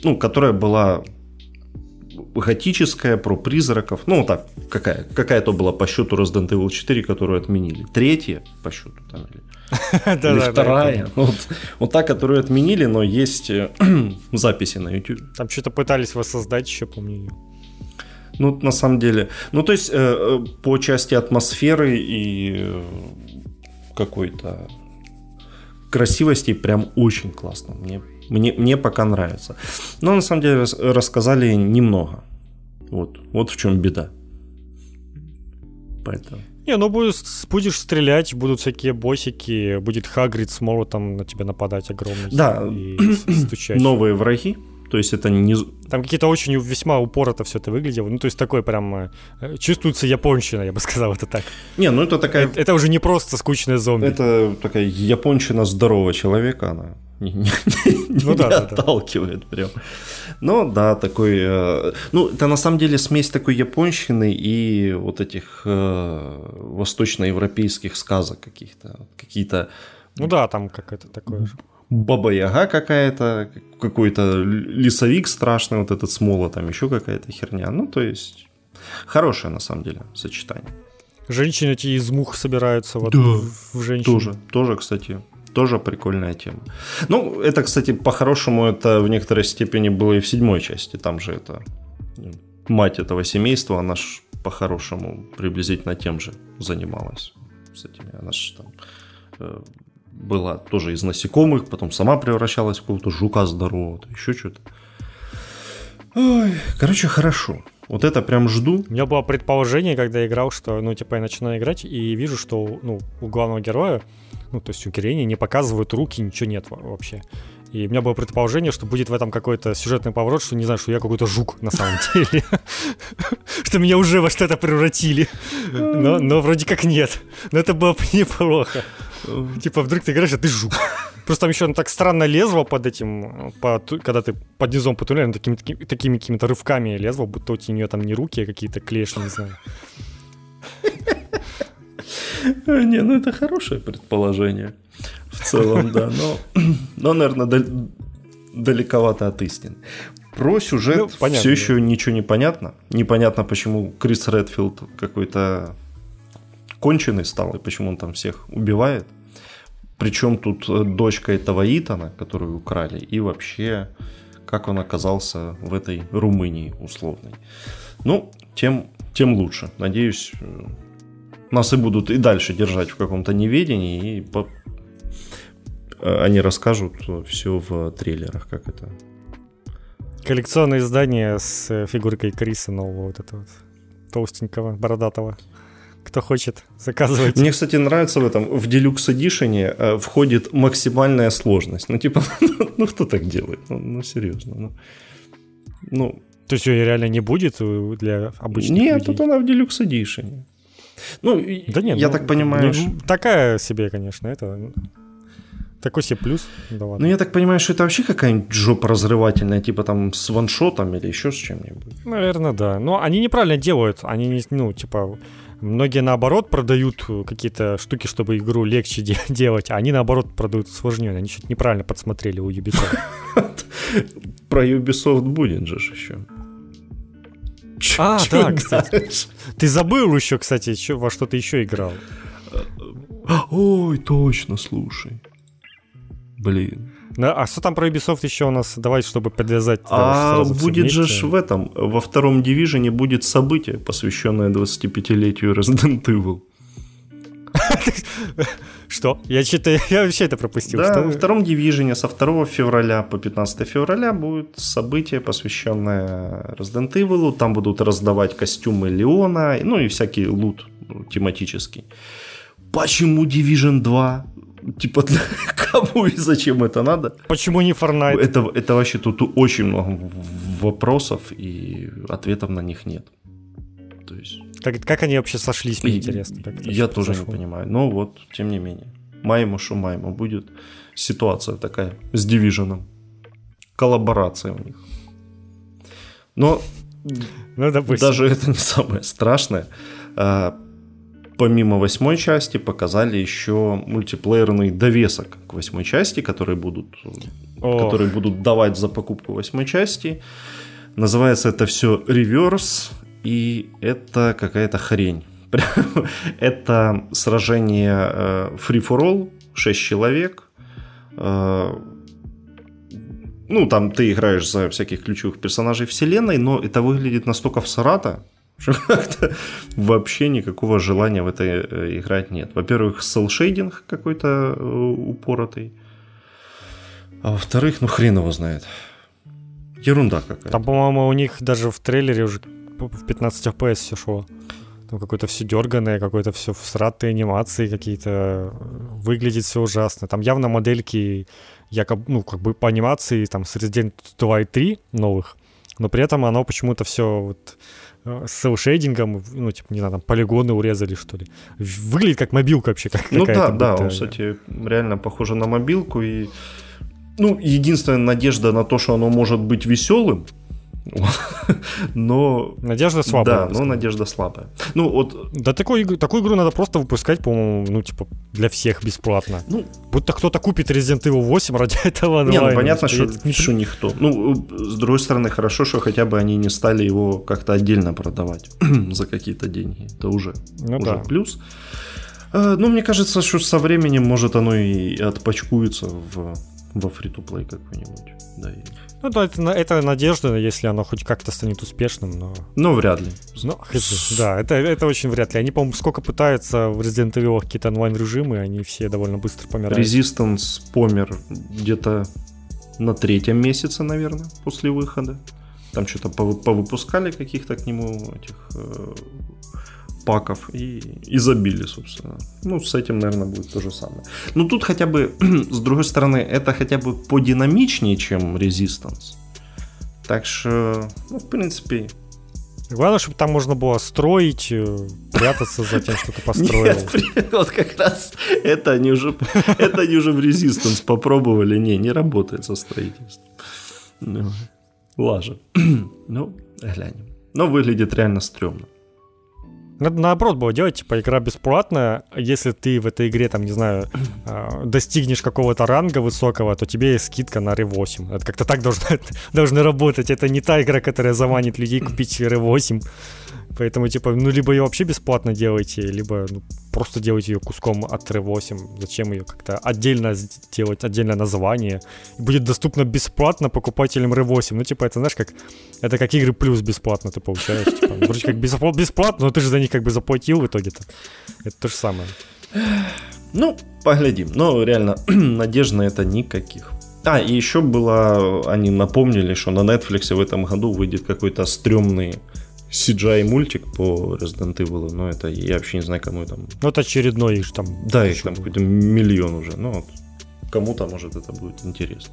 B: ну, которая была готическая, про призраков. Ну, так, какая, какая-то была по счету Resident Evil 4, которую отменили. Третья по счету там или, или вторая. вот, та, которую отменили, но есть э, записи на YouTube.
A: Там что-то пытались воссоздать еще, помню.
B: Ну, на самом деле. Ну, то есть, э, э, по части атмосферы и какой-то красивости прям очень классно. Мне мне, мне пока нравится. Но на самом деле рассказали немного. Вот, вот в чем беда. Поэтому.
A: Не, ну будешь, будешь стрелять, будут всякие босики, будет Хагрид с молотом на тебя нападать огромный.
B: Да, и стучать. новые враги. То есть это не...
A: Там какие-то очень весьма упорото все это выглядело. Ну, то есть такой прям... Э, чувствуется японщина, я бы сказал это так.
B: Не, ну это такая...
A: Это, это уже не просто скучная зомби.
B: Это такая японщина здорового человека, она не, не, ну, не да, отталкивает да. прям. Ну да, такой... Э, ну, это на самом деле смесь такой японщины и вот этих э, восточноевропейских сказок каких-то. Какие-то...
A: Ну да, там какое-то такое же.
B: Баба-яга какая-то, какой-то лесовик страшный, вот этот с молотом, еще какая-то херня. Ну, то есть, хорошее на самом деле сочетание.
A: Женщины эти из мух собираются вот
B: да,
A: в женщин.
B: Тоже, тоже, кстати, тоже прикольная тема. Ну, это, кстати, по-хорошему, это в некоторой степени было и в седьмой части. Там же это мать этого семейства, она ж по-хорошему приблизительно тем же занималась. С этими. Она ж там э, была тоже из насекомых, потом сама превращалась в какого-то жука здорового, еще что-то. Ой, короче, хорошо. Вот это прям жду.
A: У меня было предположение, когда я играл, что, ну, типа, я начинаю играть и вижу, что, ну, у главного героя, ну, то есть у героини не показывают руки, ничего нет вообще. И у меня было предположение, что будет в этом какой-то сюжетный поворот, что не знаю, что я какой-то жук на самом деле. Что меня уже во что-то превратили. Но, вроде как нет. Но это было бы неплохо. Типа вдруг ты играешь, а ты жук. Просто там еще так странно лезло под этим, под, когда ты под низом по туннелю, такими, такими, такими какими-то рывками лезло, будто у нее там не руки, а какие-то клешни, не знаю.
B: Не, ну это хорошее предположение. В целом, да. Но, но наверное, дал- далековато от истины. Про сюжет ну, понятно, все еще да. ничего не понятно. Непонятно, почему Крис Редфилд какой-то конченый стал, и почему он там всех убивает. Причем тут э, дочка этого Итана, которую украли, и вообще, как он оказался в этой Румынии условной. Ну, тем, тем лучше. Надеюсь, э, нас и будут и дальше держать в каком-то неведении, и по... Э, они расскажут все в трейлерах, как это.
A: Коллекционное издание с фигуркой Криса нового вот этого толстенького, бородатого кто хочет заказывать.
B: Мне, кстати, нравится в этом, в Deluxe Edition э, входит максимальная сложность. Ну, типа, ну, кто так делает? Ну, ну серьезно. Ну. Ну,
A: то есть ее реально не будет э, для обычных
B: Нет,
A: людей?
B: тут она в Deluxe Edition. Ну, да нет, я ну, так понимаю... Не,
A: что... Такая себе, конечно, это... Такой себе плюс.
B: Да ладно. Ну, я так понимаю, что это вообще какая-нибудь жопа разрывательная, типа там с ваншотом или еще с чем-нибудь.
A: Наверное, да. Но они неправильно делают. Они, не, ну, типа, многие наоборот продают какие-то штуки, чтобы игру легче де- делать, а они наоборот продают усложненно. Они что-то неправильно подсмотрели у Ubisoft.
B: Про Ubisoft будет же еще.
A: А, да, кстати. Ты забыл еще, кстати, во что ты еще играл.
B: Ой, точно, слушай. Блин.
A: А что там про Ubisoft еще у нас? Давай, чтобы подвязать.
B: А будет же ж в этом, во втором дивизионе будет событие, посвященное 25-летию Resident Evil.
A: Что? Я, что-то, я вообще это пропустил.
B: Да, во втором дивизионе со 2 февраля по 15 февраля будет событие, посвященное Resident Evil. Там будут раздавать костюмы Леона, ну и всякий лут тематический. Почему Division 2? Типа, для кому и зачем это надо?
A: Почему не Fortnite?
B: Это, это вообще тут очень много вопросов, и ответов на них нет.
A: То есть... Как, как они вообще сошлись, мне интересно. Как
B: я тоже не понимаю. Но вот, тем не менее. Маймо Шумаймо будет ситуация такая с Division. Коллаборация у них. Но ну, даже это не самое страшное. Помимо восьмой части показали еще мультиплеерный довесок к восьмой части, которые будут, которые будут давать за покупку восьмой части. Называется это все реверс, и это какая-то хрень. это сражение э, free for all, 6 человек. Э, ну, там ты играешь за всяких ключевых персонажей вселенной, но это выглядит настолько всрато, вообще никакого желания в это э, играть нет. Во-первых, селшейдинг какой-то упоротый. А во-вторых, ну хрен его знает. Ерунда какая-то.
A: Там, по-моему, у них даже в трейлере уже в 15 FPS все шло. Там какое-то все дерганое, какое-то все всратые анимации какие-то. Выглядит все ужасно. Там явно модельки, якобы, ну, как бы по анимации, там, с Resident 2 и 3 новых, но при этом оно почему-то все вот э, с селшейдингом, ну, типа, не знаю, там полигоны урезали, что ли. Выглядит как мобилка вообще. Как
B: ну да, да, он, кстати, реально похоже на мобилку. И, ну, единственная надежда на то, что оно может быть веселым, но...
A: Надежда слабая.
B: Да, но надежда слабая. Ну, вот...
A: Да такую, такую игру надо просто выпускать, по-моему, ну, типа, для всех бесплатно. Ну, Будто кто-то купит Resident Evil 8 ради этого
B: Не, ну, понятно, что, что никто. Ну, с другой стороны, хорошо, что хотя бы они не стали его как-то отдельно продавать за какие-то деньги. Это уже, ну, уже да. плюс. А, ну, мне кажется, что со временем, может, оно и отпачкуется в, во фри-то-плей какой-нибудь. Да, и
A: ну да, это, это надежда, если оно хоть как-то станет успешным, но...
B: Ну, вряд ли.
A: Ну, да, это, это очень вряд ли. Они, по-моему, сколько пытаются в Resident Evil какие-то онлайн-режимы, они все довольно быстро помирают.
B: Resistance помер где-то на третьем месяце, наверное, после выхода. Там что-то повыпускали каких-то к нему этих э, паков и, и забили, собственно. Ну, с этим, наверное, будет то же самое. Но тут хотя бы, с другой стороны, это хотя бы подинамичнее, чем Resistance. Так что, ну, в принципе...
A: Главное, чтобы там можно было строить, э, прятаться за тем, что ты построил.
B: Нет, вот как раз это они уже, это они уже в Resistance попробовали. Не, не работает со строительством. Ну, лажа. Ну, глянем. Но выглядит реально стрёмно.
A: Надо наоборот было делать, типа, игра бесплатная, если ты в этой игре, там, не знаю, а, достигнешь какого-то ранга высокого, то тебе есть скидка на R8. Это как-то так должно, должно работать. Это не та игра, которая заманит людей купить R8. Поэтому, типа, ну, либо ее вообще бесплатно делайте, либо ну, просто делайте ее куском от R8. Зачем ее как-то отдельно делать, отдельное название. И будет доступно бесплатно покупателям R8. Ну, типа, это, знаешь, как... Это как игры плюс бесплатно ты получаешь. Типа, вроде как бесплатно, но ты же за них как бы заплатил в итоге-то. Это то же самое.
B: Ну, поглядим. Но реально, надежд на это никаких. А, и еще было, они напомнили, что на Netflix в этом году выйдет какой-то стрёмный CGI мультик по Resident Evil, но это я вообще не знаю, кому там.
A: Ну, это очередной их там.
B: Да, их там какой-то миллион уже. Ну, вот, кому-то, может, это будет интересно.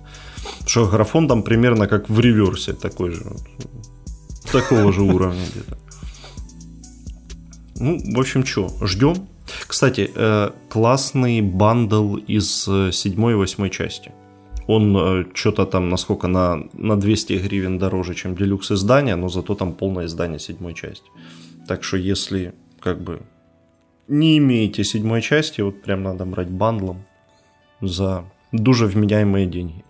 B: Что графон там примерно как в реверсе такой же. Такого же уровня где-то. Ну, в общем, что, ждем. Кстати, э, классный бандл из э, седьмой и восьмой части. Он э, что-то там, насколько, на, на 200 гривен дороже, чем делюкс издание, но зато там полное издание седьмой части. Так что если как бы не имеете седьмой части, вот прям надо брать бандлом за дуже вменяемые деньги.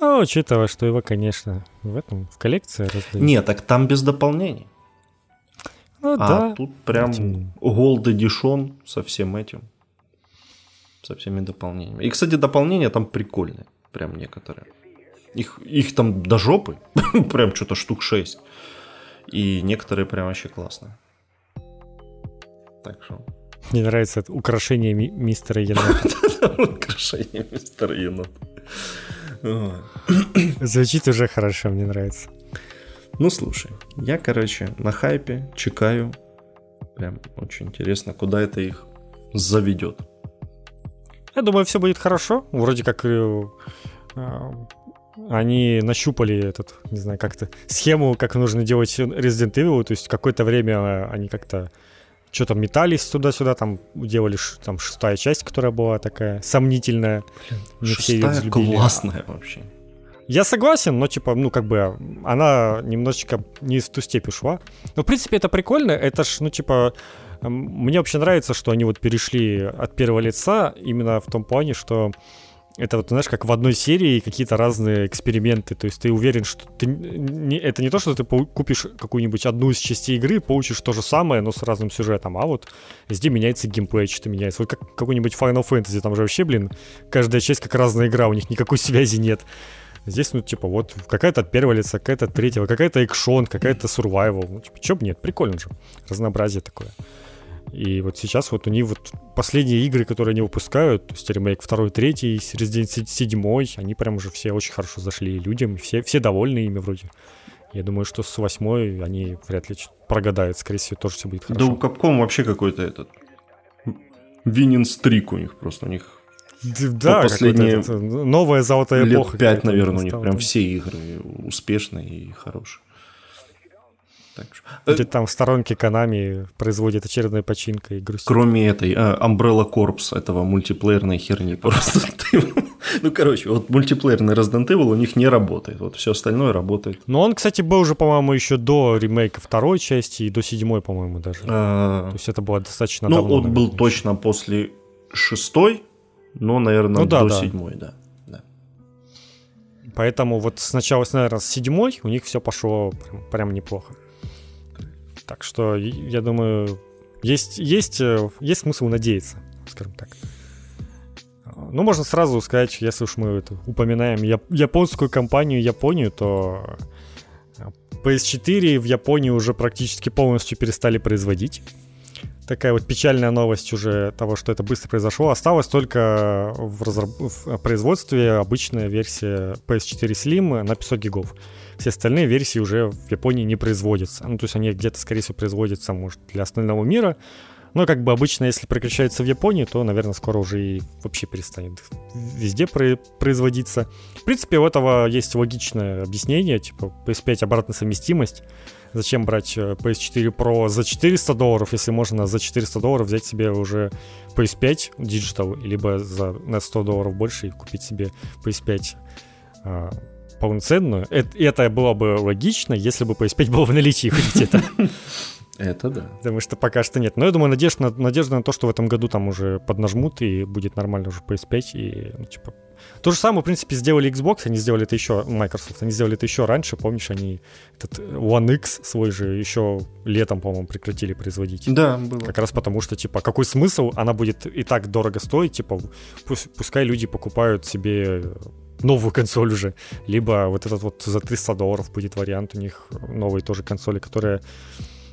A: Ну, учитывая, что его, конечно, в этом, в коллекции раздают.
B: Нет, так там без дополнений. Ну, а да. тут прям этим... Gold Edition со всем этим. Со всеми дополнениями. И, кстати, дополнения там прикольные. Прям некоторые. Их, их там до жопы. прям что-то штук 6. И некоторые прям вообще классные.
A: Так что... Мне нравится это украшение ми- мистера енота.
B: Украшение мистера енота.
A: Звучит уже хорошо, мне нравится.
B: Ну, слушай, я, короче, на хайпе, чекаю. Прям очень интересно, куда это их заведет.
A: Я думаю, все будет хорошо. Вроде как э, они нащупали этот, не знаю, как-то схему, как нужно делать Resident Evil. То есть какое-то время они как-то что-то метались туда-сюда, там делали там шестая часть, которая была такая сомнительная.
B: Блин, не шестая все классная вообще.
A: Я согласен, но типа, ну как бы она немножечко не в ту степь ушла. Но в принципе это прикольно, это ж, ну типа, мне вообще нравится, что они вот перешли от первого лица именно в том плане, что это вот, знаешь, как в одной серии какие-то разные эксперименты. То есть ты уверен, что ты не, это не то, что ты купишь какую-нибудь одну из частей игры, получишь то же самое, но с разным сюжетом, а вот везде меняется геймплей, что-то меняется. Вот как какой-нибудь Final Fantasy, там же вообще, блин, каждая часть как разная игра, у них никакой связи нет. Здесь, ну, типа, вот какая-то от первого лица, какая-то от третьего, какая-то экшон, какая-то survival. Ну, типа, чё бы нет, прикольно же. Разнообразие такое. И вот сейчас вот у них вот последние игры, которые они выпускают, то есть ремейк 2, 3, Resident 7, они прям уже все очень хорошо зашли людям, все, все довольны ими вроде. Я думаю, что с восьмой они вряд ли прогадают, скорее всего, тоже все будет хорошо.
B: Да у Capcom вообще какой-то этот Винен стрик у них просто, у них
A: да, последние новая золотая
B: лет
A: эпоха.
B: пять, наверное, у них прям все игры успешные и хорошие.
A: Так. Где там в сторонке Konami производит очередной починкой и грустит.
B: Кроме этой uh, Umbrella Corps, этого мультиплеерной херни просто. ну, короче, вот мультиплеерный Resident Evil у них не работает. Вот все остальное работает.
A: Но он, кстати, был уже, по-моему, еще до ремейка второй части и до седьмой, по-моему, даже.
B: Uh,
A: То есть это было достаточно
B: ну, он был точно после шестой, но, наверное, ну, до седьмой, да. да.
A: Поэтому вот сначала, наверное, с седьмой у них все пошло прям, прям неплохо. Так что, я думаю, есть, есть, э, есть смысл надеяться, скажем так. Ну, можно сразу сказать, если уж мы это упоминаем японскую компанию Японию, то PS4 в Японии уже практически полностью перестали производить такая вот печальная новость уже того, что это быстро произошло. Осталось только в, разраб... в производстве обычная версия PS4 Slim на 500 гигов. Все остальные версии уже в Японии не производятся. Ну, то есть они где-то, скорее всего, производятся, может, для остального мира. Но как бы обычно, если прекращается в Японии, то, наверное, скоро уже и вообще перестанет везде производиться. В принципе, у этого есть логичное объяснение, типа PS5 обратная совместимость. Зачем брать э, PS4 Pro за 400 долларов, если можно за 400 долларов взять себе уже PS5 Digital, либо за на 100 долларов больше и купить себе PS5 а, полноценную. Это, это было бы логично, если бы PS5 было в наличии хоть где-то.
B: Это да.
A: Потому что пока что нет. Но я думаю, надежда на, надежда на то, что в этом году там уже поднажмут и будет нормально уже PS5. И, ну, типа... То же самое, в принципе, сделали Xbox, они сделали это еще, Microsoft, они сделали это еще раньше, помнишь, они этот One X свой же еще летом, по-моему, прекратили производить.
B: Да, было.
A: Как раз потому, что, типа, какой смысл, она будет и так дорого стоить, типа, пусть, пускай люди покупают себе новую консоль уже, либо вот этот вот за 300 долларов будет вариант у них новой тоже консоли, которая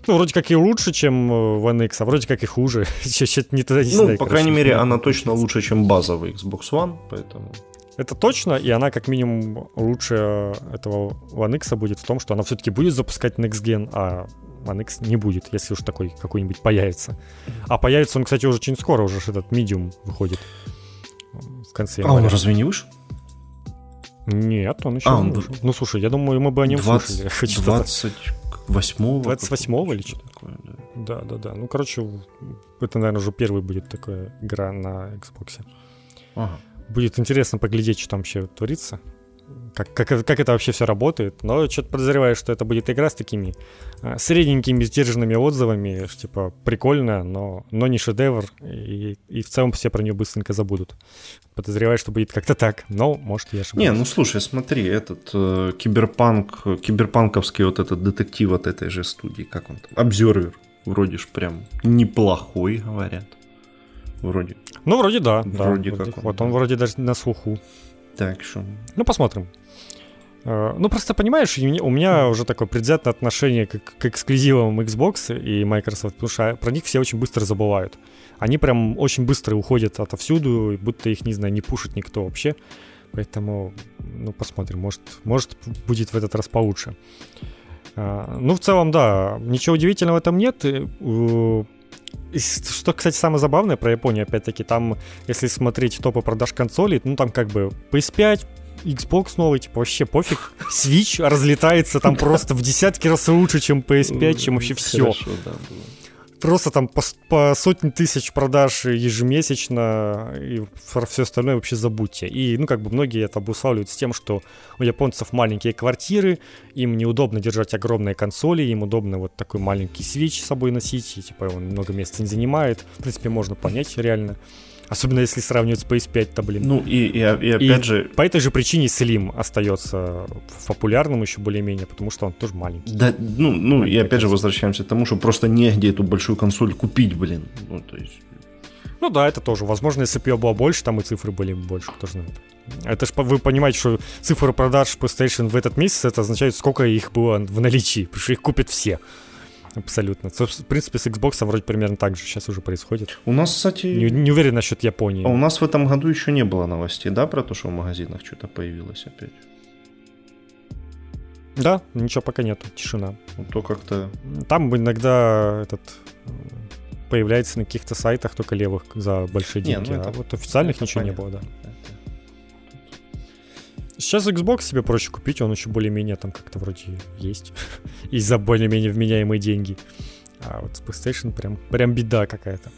A: ну, вроде как и лучше, чем э, One X, а вроде как и хуже.
B: Чуть-чуть не тогда не Ну, знаю, по крайней мере, она точно лучше, чем базовый Xbox One, поэтому...
A: Это точно, и она как минимум лучше этого One X будет в том, что она все-таки будет запускать Next Gen, а One X не будет, если уж такой какой-нибудь появится. А появится он, кстати, уже очень скоро, уже этот Medium выходит в конце.
B: А он разве не вышел?
A: Нет, он еще а, он... вышел. Ну, слушай, я думаю, мы бы о нем 20...
B: слышали. 28
A: 28 или что-то такое, да. Да, да, да. Ну, короче, это, наверное, уже первый будет такая игра на Xbox. Ага. Будет интересно поглядеть, что там вообще творится как, как, как это вообще все работает. Но что-то подозреваю, что это будет игра с такими а, средненькими, сдержанными отзывами, что, типа, прикольно, но, но не шедевр, и, и в целом все про нее быстренько забудут. Подозреваю, что будет как-то так, но, может, я ошибаюсь.
B: Не, ну слушай, смотри, этот э, киберпанк, киберпанковский вот этот детектив от этой же студии, как он там, Обзервер, вроде ж прям неплохой, говорят. Вроде.
A: Ну, вроде да. Вроде да, как. Он, вот он вроде даже на слуху.
B: Так что.
A: Ну, посмотрим. Э, ну, просто понимаешь, у меня уже такое предвзятое отношение к, к эксклюзивам Xbox и Microsoft, потому что про них все очень быстро забывают. Они прям очень быстро уходят отовсюду, будто их, не знаю, не пушит никто вообще. Поэтому, ну, посмотрим, может, может будет в этот раз получше. Э, ну, в целом, да, ничего удивительного в этом нет. Что, кстати, самое забавное про Японию, опять-таки, там, если смотреть топы продаж консолей, ну, там как бы PS5, Xbox новый, типа, вообще пофиг. Switch разлетается там просто в десятки раз лучше, чем PS5, чем вообще все. Хорошо, да, было просто там по, по сотни тысяч продаж ежемесячно, и про все остальное вообще забудьте. И, ну, как бы многие это обуславливают с тем, что у японцев маленькие квартиры, им неудобно держать огромные консоли, им удобно вот такой маленький свич с собой носить, и, типа, он много места не занимает. В принципе, можно понять реально. Особенно если сравнивать с PS5-то, блин.
B: Ну и, и, и опять и же...
A: По этой же причине Slim остается популярным еще более-менее, потому что он тоже маленький.
B: Да, ну, ну и опять же возвращаемся к тому, что просто негде эту большую консоль купить, блин. Ну, то есть...
A: Ну да, это тоже. Возможно, если бы ее было больше, там и цифры были бы больше, кто знает. Это ж вы понимаете, что цифры продаж PlayStation в этот месяц, это означает, сколько их было в наличии, потому что их купят все. Абсолютно. В принципе, с Xbox вроде примерно так же сейчас уже происходит.
B: У нас, кстати...
A: Не, не уверен насчет Японии.
B: А у нас в этом году еще не было новостей, да, про то, что в магазинах что-то появилось опять?
A: Да, ничего пока нету, тишина.
B: Ну, то как-то...
A: Там иногда этот появляется на каких-то сайтах только левых за большие деньги, не, ну это, а вот официальных ничего понятно. не было, да. Сейчас Xbox себе проще купить, он еще более-менее там как-то вроде есть. И за более-менее вменяемые деньги. А вот с PlayStation прям, прям беда какая-то.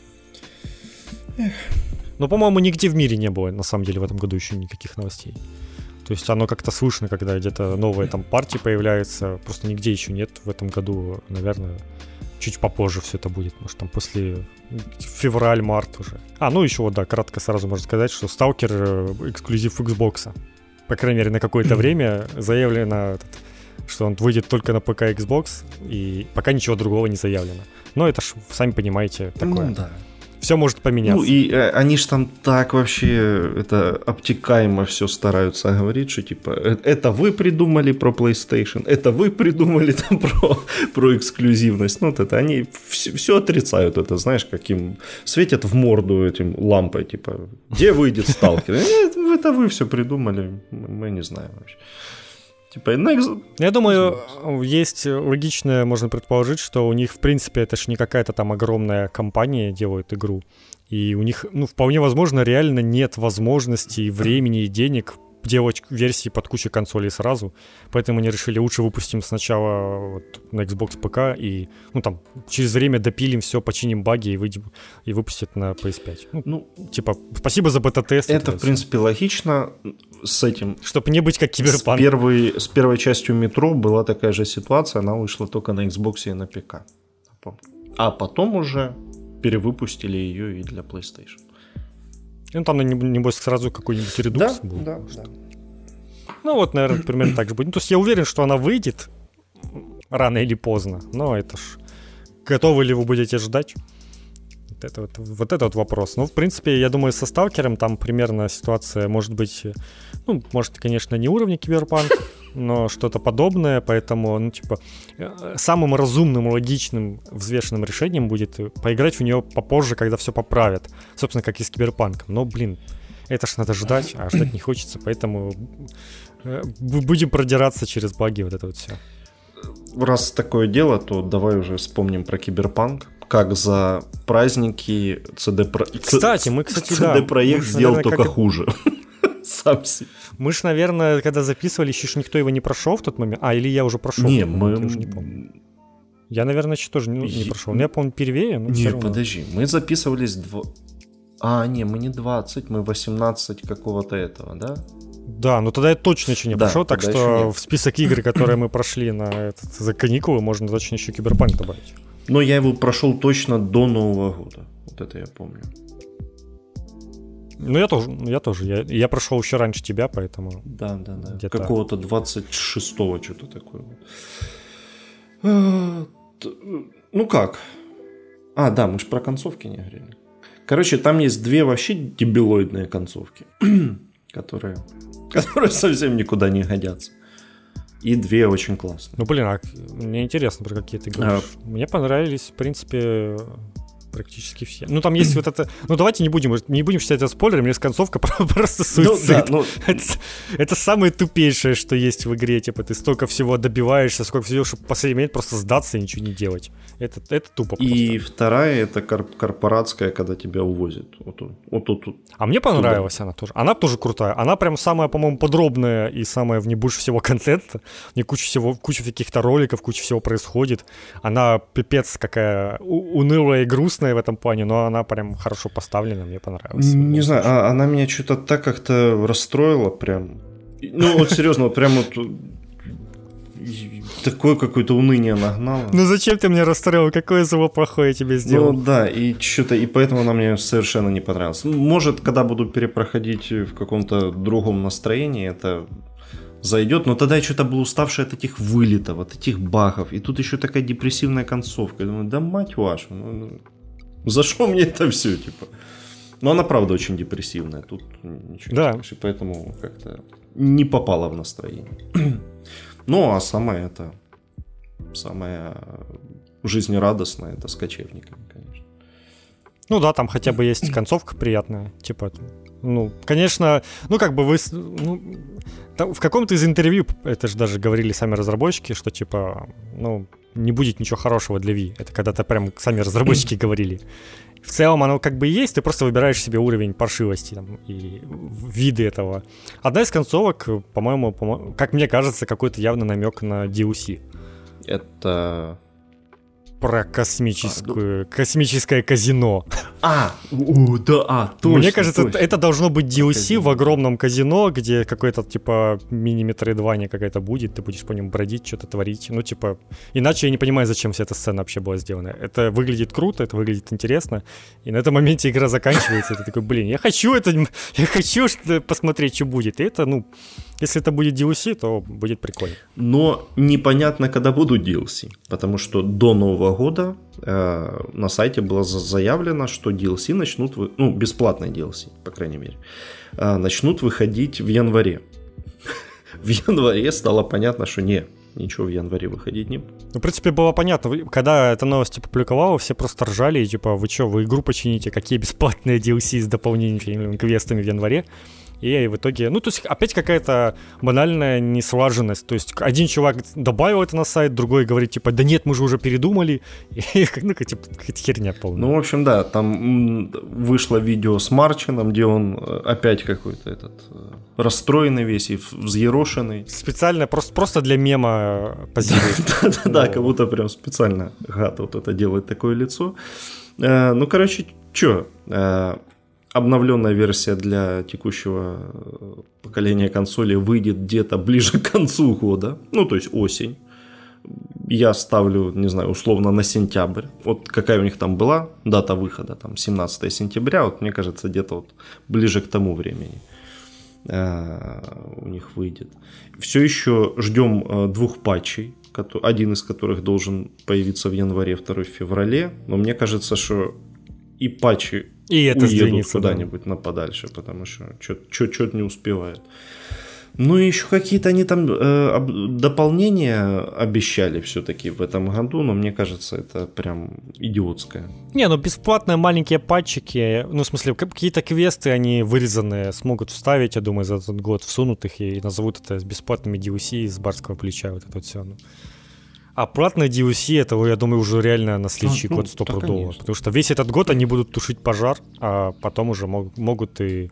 A: Но, по-моему, нигде в мире не было, на самом деле, в этом году еще никаких новостей. То есть оно как-то слышно, когда где-то новые там партии появляются. Просто нигде еще нет в этом году, наверное, чуть попозже все это будет. Может, там после февраль-март уже. А, ну еще вот, да, кратко сразу можно сказать, что Stalker э, эксклюзив Xbox по крайней мере, на какое-то время заявлено, что он выйдет только на ПК Xbox, и пока ничего другого не заявлено. Но это ж, сами понимаете, такое. Ну, да. Все может поменяться. Ну
B: и э, они ж там так вообще это обтекаемо все стараются говорить, что типа «Э, это вы придумали про PlayStation, это вы придумали там про, про эксклюзивность. Ну вот это они все, все отрицают это, знаешь, каким светят в морду этим лампой, типа где выйдет сталкер? «Э, это вы все придумали, мы не знаем вообще.
A: Типа, Next... Я думаю, есть логичное, можно предположить, что у них, в принципе, это же не какая-то там огромная компания делает игру. И у них, ну, вполне возможно, реально нет возможности, и времени и денег делать версии под кучу консолей сразу. Поэтому они решили, лучше выпустим сначала вот на Xbox ПК и, ну, там, через время допилим все, починим баги и, выйдем, и выпустят на PS5. Ну, ну типа, спасибо за бета-тест.
B: Это, в принципе, логично с этим.
A: Чтобы не быть как киберпанк.
B: С первой, с первой частью метро была такая же ситуация, она вышла только на Xbox и на ПК. А потом уже перевыпустили ее и для PlayStation.
A: Ну, там, небось, сразу какой-нибудь редукс
B: да, был. Да, да.
A: Ну, вот, наверное, примерно так же будет. Ну, то есть я уверен, что она выйдет рано или поздно. Но это ж... Готовы ли вы будете ждать? Вот это вот, вот это вот вопрос. Ну, в принципе, я думаю, со Сталкером там примерно ситуация может быть, ну, может, конечно, не уровня киберпанк, но что-то подобное, поэтому, ну, типа, э, самым разумным, логичным, взвешенным решением будет поиграть в нее попозже, когда все поправят. Собственно, как и с киберпанком. Но, блин, это ж надо ждать, а ждать не хочется, поэтому э, будем продираться через баги вот это вот все.
B: Раз такое дело, то давай уже вспомним про киберпанк как за праздники CD Pro...
A: Кстати, мы, кстати,
B: CD
A: да.
B: проект сделал наверное, только как... хуже. Сам
A: себе. Мы ж, наверное, когда записывали, еще ж никто его не прошел в тот момент. А, или я уже прошел.
B: Не, мы... Я уже не помню.
A: Я, наверное, еще тоже не, не прошел. Я, помню, первее, но
B: Не, подожди, мы записывались... Дво... А, не, мы не 20, мы 18 какого-то этого, да?
A: Да, но тогда я точно еще не да, прошел, так что в список игр, которые мы прошли на этот, за каникулы, можно точно еще Киберпанк добавить.
B: Но я его прошел точно до Нового года. Вот это я помню.
A: Ну, я тоже, я тоже. Я, я прошел еще раньше тебя, поэтому.
B: Да, да, да. Какого-то 26-го что-то такое. А, ну как? А, да, мы же про концовки не говорили. Короче, там есть две вообще дебилоидные концовки, которые, которые совсем никуда не годятся. И две очень классные.
A: Ну, блин, а мне интересно, про какие ты говоришь. А... Мне понравились, в принципе, практически все. Ну, там есть вот это... Ну, давайте не будем, не будем считать это спойлером, мне концовка просто суицид. Ну, да, ну... это, это самое тупейшее, что есть в игре. Типа, ты столько всего добиваешься, сколько всего, чтобы в последний момент просто сдаться и ничего не делать. Это, это тупо
B: И просто. вторая, это корпоратская, когда тебя увозят. Вот, вот, вот, вот.
A: А мне понравилась туда. она тоже. Она тоже крутая. Она прям самая, по-моему, подробная и самая в ней больше всего контента. В ней куча всего, куча каких-то роликов, куча всего происходит. Она пипец какая унылая и грустная грустная в этом плане, но она прям хорошо поставлена, мне понравилась.
B: Не знаю, а, она меня что-то так как-то расстроила прям. Ну вот серьезно, вот прям вот такое какое-то уныние нагнало.
A: Ну зачем ты меня расстроил? Какое зло плохое тебе сделал?
B: Ну да, и что-то, и поэтому она мне совершенно не понравилась. Может, когда буду перепроходить в каком-то другом настроении, это зайдет, но тогда я что-то был уставший от этих вылетов, от этих багов, и тут еще такая депрессивная концовка. Я думаю, да мать вашу, ну, ну за что мне это все, типа? Но она правда очень депрессивная, тут ничего да. не скажешь, поэтому как-то не попала в настроение. ну, а самое это, самое жизнерадостное, это с кочевниками, конечно.
A: Ну да, там хотя бы есть концовка приятная, типа, ну, конечно, ну как бы вы, ну, в каком-то из интервью, это же даже говорили сами разработчики, что типа, ну, не будет ничего хорошего для Wii. Это когда-то прям сами разработчики говорили. В целом оно как бы есть, ты просто выбираешь себе уровень паршивости там, и виды этого. Одна из концовок, по-моему, по как мне кажется, какой-то явно намек на DLC.
B: Это
A: про космическую, а, космическое казино.
B: А, у, да, а, точно.
A: Мне кажется, точно. это должно быть DLC казино. в огромном казино, где какой-то типа мини-метроидвания какая-то будет, ты будешь по нему бродить, что-то творить. Ну, типа, иначе я не понимаю, зачем вся эта сцена вообще была сделана. Это выглядит круто, это выглядит интересно, и на этом моменте игра заканчивается, и ты такой, блин, я хочу это, я хочу посмотреть, что будет. И это, ну, если это будет DLC, то будет прикольно.
B: Но непонятно, когда будут DLC, потому что до Нового года э, на сайте было заявлено, что DLC начнут, ну, бесплатные DLC, по крайней мере, э, начнут выходить в январе. В январе стало понятно, что не, ничего в январе выходить не
A: Ну, в принципе, было понятно. Когда эта новость опубликовала, все просто ржали, и, типа, вы что, вы игру почините, какие бесплатные DLC с дополнительными квестами в январе? И в итоге, ну, то есть опять какая-то банальная неслаженность, то есть один чувак добавил это на сайт, другой говорит, типа, да нет, мы же уже передумали, и, ну, типа, какая-то херня полная.
B: Ну, в общем, да, там вышло видео с Марчином, где он э, опять какой-то этот э, расстроенный весь и взъерошенный.
A: Специально, просто, просто для мема позирует.
B: Да-да-да, как будто прям специально гад вот это делает такое лицо. Э, ну, короче, что, обновленная версия для текущего э, поколения консолей выйдет где-то ближе к концу года, ну то есть осень. Я ставлю, не знаю, условно на сентябрь. Вот какая у них там была дата выхода, там 17 сентября, вот мне кажется, где-то вот ближе к тому времени э, у них выйдет. Все еще ждем э, двух патчей, один из которых должен появиться в январе, второй в феврале. Но мне кажется, что и патчи и это уедут куда-нибудь да. на подальше, потому что что-то не успевают. Ну и еще какие-то они там э, дополнения обещали все-таки в этом году, но мне кажется, это прям идиотское.
A: Не, ну бесплатные маленькие патчики, ну в смысле какие-то квесты они вырезанные смогут вставить, я думаю, за этот год всунут их и назовут это бесплатными DLC из барского плеча, вот это вот все. Ну. А платные DLC, это, я думаю, уже реально на следующий а, год стопудово. Да, потому что весь этот год они будут тушить пожар, а потом уже мог, могут и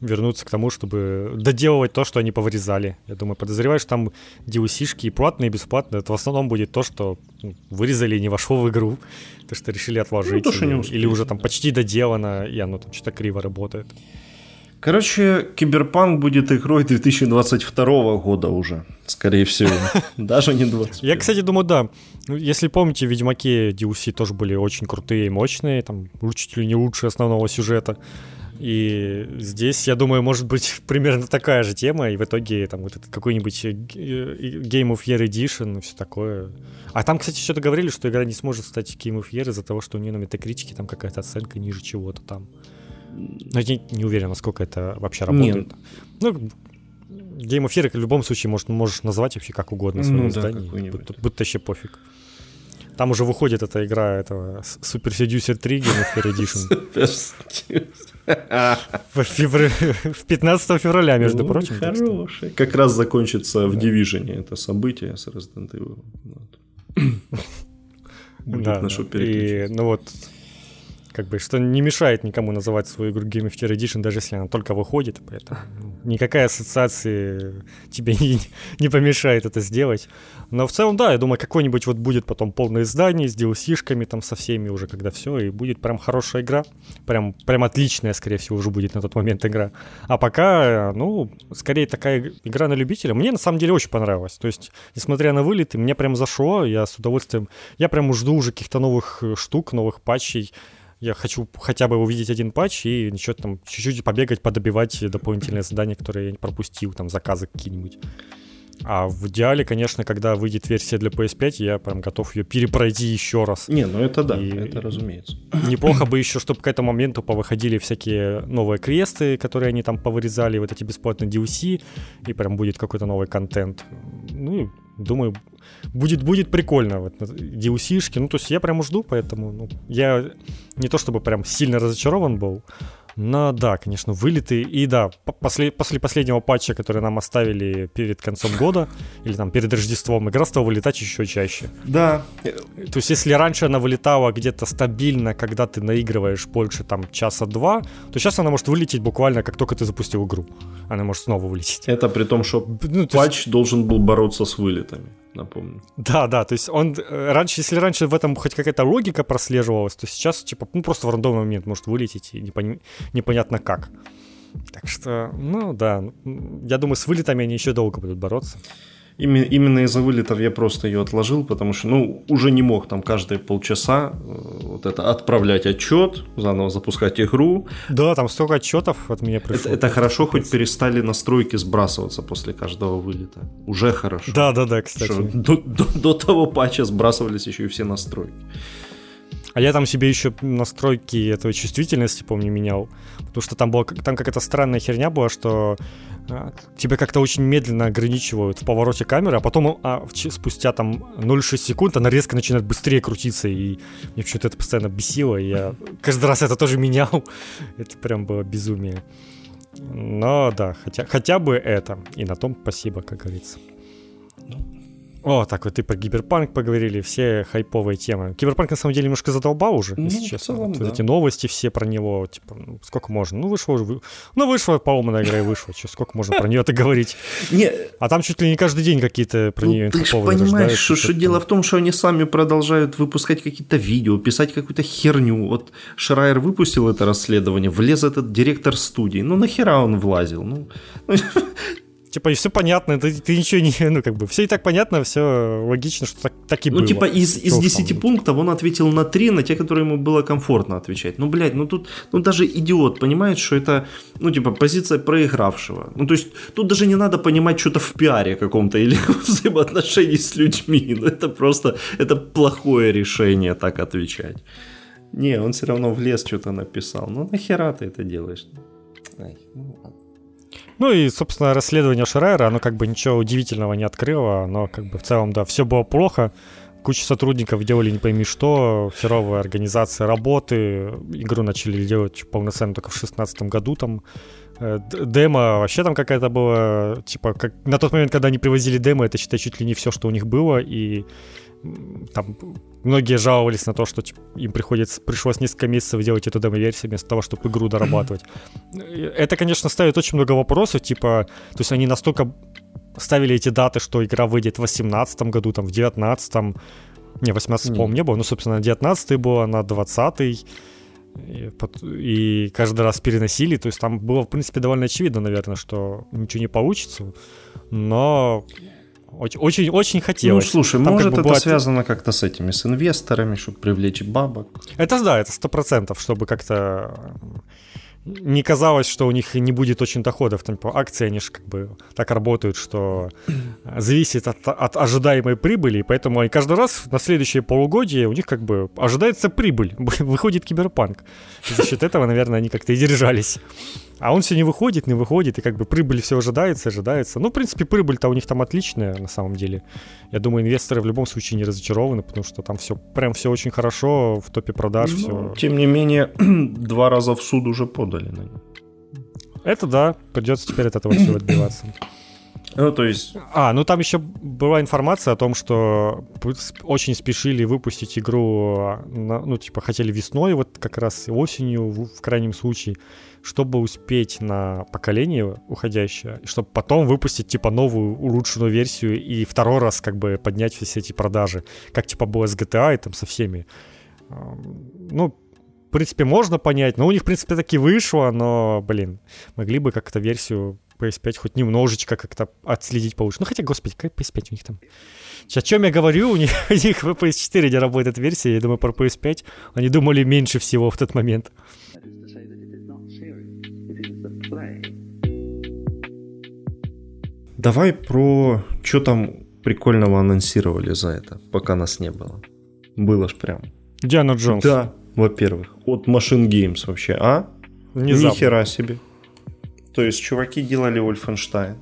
A: вернуться к тому, чтобы доделывать то, что они повырезали. Я думаю, подозреваю, что там DLC-шки и платные, и бесплатные. Это в основном будет то, что ну, вырезали и не вошло в игру. То, что решили отложить. Ну, то, или, или уже там почти доделано, и оно там что-то криво работает.
B: Короче, Киберпанк будет игрой 2022 года уже, скорее всего. Даже не 20.
A: Я, кстати, думаю, да. Ну, если помните, в Ведьмаке DLC тоже были очень крутые и мощные, там, чуть ли не лучше основного сюжета. И здесь, я думаю, может быть примерно такая же тема, и в итоге там вот этот какой-нибудь э, э, Game of Year Edition и все такое. А там, кстати, что-то говорили, что игра не сможет стать Game of Year из-за того, что у нее на метакритике там какая-то оценка ниже чего-то там. Но я не уверен, насколько это вообще работает. Нет. Ну, Game of Year в любом случае может, можешь назвать вообще как угодно свое ну, издание, да, будто, будто вообще пофиг. Там уже выходит эта игра этого Super Seducer 3 Game of Year Edition. В, февр... в 15 февраля, между ну, прочим.
B: Хороший. Как раз закончится в Division это событие с Resident Evil.
A: Будет да, на что и, ну вот, как бы, что не мешает никому называть свою игру Game of Year Edition, даже если она только выходит, поэтому никакая ассоциация тебе не, не помешает это сделать. Но в целом, да, я думаю, какой-нибудь вот будет потом полное издание с DLC-шками там со всеми уже, когда все, и будет прям хорошая игра, прям, прям отличная, скорее всего, уже будет на тот момент игра. А пока, ну, скорее такая игра на любителя. Мне на самом деле очень понравилось. То есть, несмотря на вылеты, мне прям зашло, я с удовольствием, я прям жду уже каких-то новых э, штук, новых патчей, я хочу хотя бы увидеть один патч и еще там чуть-чуть побегать, подобивать дополнительные задания, которые я не пропустил, там заказы какие-нибудь. А в идеале, конечно, когда выйдет версия для PS5, я прям готов ее перепройти еще раз.
B: Не, ну это да, и это разумеется.
A: Неплохо бы еще, чтобы к этому моменту повыходили всякие новые квесты, которые они там повырезали, вот эти бесплатные DLC, и прям будет какой-то новый контент. Ну, думаю, будет, будет прикольно. Вот, DLC-шки. Ну, то есть я прям жду, поэтому ну, я не то чтобы прям сильно разочарован был, но да, конечно, вылеты. И да, после, после последнего патча, который нам оставили перед концом года, или там перед Рождеством, игра стала вылетать еще чаще.
B: Да.
A: То есть если раньше она вылетала где-то стабильно, когда ты наигрываешь больше там часа-два, то сейчас она может вылететь буквально, как только ты запустил игру. Она может снова вылететь.
B: Это при том, что ну, патч есть... должен был бороться с вылетами напомню.
A: Да, да, то есть он э, раньше, если раньше в этом хоть какая-то логика прослеживалась, то сейчас типа ну просто в рандомный момент может вылететь и непон... непонятно как. Так что, ну да, я думаю, с вылетами они еще долго будут бороться.
B: Именно, именно из-за вылетов я просто ее отложил, потому что, ну, уже не мог там каждые полчаса э, вот это отправлять отчет, заново запускать игру.
A: Да, там столько отчетов от меня
B: пришло. Это, это хорошо, хоть перестали настройки сбрасываться после каждого вылета. Уже хорошо.
A: Да, да, да, кстати.
B: Что до, до, до того патча сбрасывались еще и все настройки.
A: А я там себе еще настройки этого чувствительности, помню, менял. Потому что там, была, там какая-то странная херня была, что а, тебя как-то очень медленно ограничивают в повороте камеры, а потом а, спустя там 0,6 секунд она резко начинает быстрее крутиться, и мне что-то это постоянно бесило, и я каждый раз это тоже менял. Это прям было безумие. Но да, хотя, хотя бы это. И на том спасибо, как говорится. О, так вот и про Киберпанк поговорили, все хайповые темы. Киберпанк на самом деле немножко задолбал уже, ну, если честно. Целом, вот да. Эти новости все про него, типа, ну, сколько можно? Ну, вышло, вы... ну, вышло, поломанная игра и вышла, что, сколько можно про нее-то говорить? Не. А там чуть ли не каждый день какие-то про ну, нее
B: Ты же понимаешь, что, что дело в том, что они сами продолжают выпускать какие-то видео, писать какую-то херню. Вот Шрайер выпустил это расследование, влез этот директор студии. Ну, нахера он влазил? Ну,
A: Типа, и все понятно, ты, ты ничего не, ну, как бы, все и так понятно, все логично, что так, так и
B: ну,
A: было.
B: Ну, типа, из, из 10 пунктов он ответил на 3, на те, которые ему было комфортно отвечать. Ну, блядь, ну тут, ну, даже идиот понимает, что это, ну, типа, позиция проигравшего. Ну, то есть, тут даже не надо понимать что-то в пиаре каком-то или в взаимоотношении с людьми. Ну, это просто, это плохое решение так отвечать. Не, он все равно в лес что-то написал. Ну, нахера ты это делаешь? Ай,
A: ну, ладно. Ну и, собственно, расследование Шрайера, оно как бы ничего удивительного не открыло, но как бы в целом, да, все было плохо, куча сотрудников делали не пойми что, херовая организация работы, игру начали делать полноценно только в 2016 году, там. Э, демо вообще там какая-то была, типа, как, на тот момент, когда они привозили демо, это, считай, чуть ли не все, что у них было, и там многие жаловались на то, что типа, им приходится, пришлось несколько месяцев делать эту демо-версию вместо того, чтобы игру дорабатывать. Это, конечно, ставит очень много вопросов, типа, то есть они настолько ставили эти даты, что игра выйдет в 2018 году, там, в 2019, не, 18 по-моему, не было, ну, собственно, 19 было, на 20 и, и каждый раз переносили, то есть там было, в принципе, довольно очевидно, наверное, что ничего не получится, но очень, очень, очень хотелось.
B: Ну, слушай, Там может как бы это была... связано как-то с этими, с инвесторами, чтобы привлечь бабок?
A: Это да, это сто процентов, чтобы как-то не казалось, что у них не будет очень доходов. Там, типа, акции, они же как бы так работают, что зависит от, от ожидаемой прибыли, и поэтому они каждый раз на следующее полугодие у них как бы ожидается прибыль, выходит киберпанк. За счет этого, наверное, они как-то и держались. А он все не выходит, не выходит, и как бы прибыль все ожидается, ожидается. Ну, в принципе, прибыль-то у них там отличная, на самом деле. Я думаю, инвесторы в любом случае не разочарованы, потому что там все, прям все очень хорошо, в топе продаж ну,
B: все. Тем не менее, два раза в суд уже подали на них.
A: Это да, придется теперь от этого всего отбиваться.
B: Ну, то есть...
A: А, ну там еще была информация о том, что очень спешили выпустить игру, ну, типа, хотели весной, вот как раз осенью, в крайнем случае чтобы успеть на поколение уходящее, чтобы потом выпустить, типа, новую улучшенную версию и второй раз, как бы, поднять все эти продажи, как, типа, было с GTA и там со всеми. Ну, в принципе, можно понять, но у них, в принципе, таки вышло, но, блин, могли бы как-то версию PS5 хоть немножечко как-то отследить получше. Ну, хотя, господи, как PS5 у них там... О чем я говорю, у них, у них в PS4 не работает версия, я думаю, про PS5 они думали меньше всего в тот момент.
B: Давай про что там прикольного анонсировали за это, пока нас не было. Было ж прям.
A: Диана Джонс.
B: Да, во-первых. От Machine Games вообще, а? Внезапно. Ни себе. То есть чуваки делали Wolfenstein,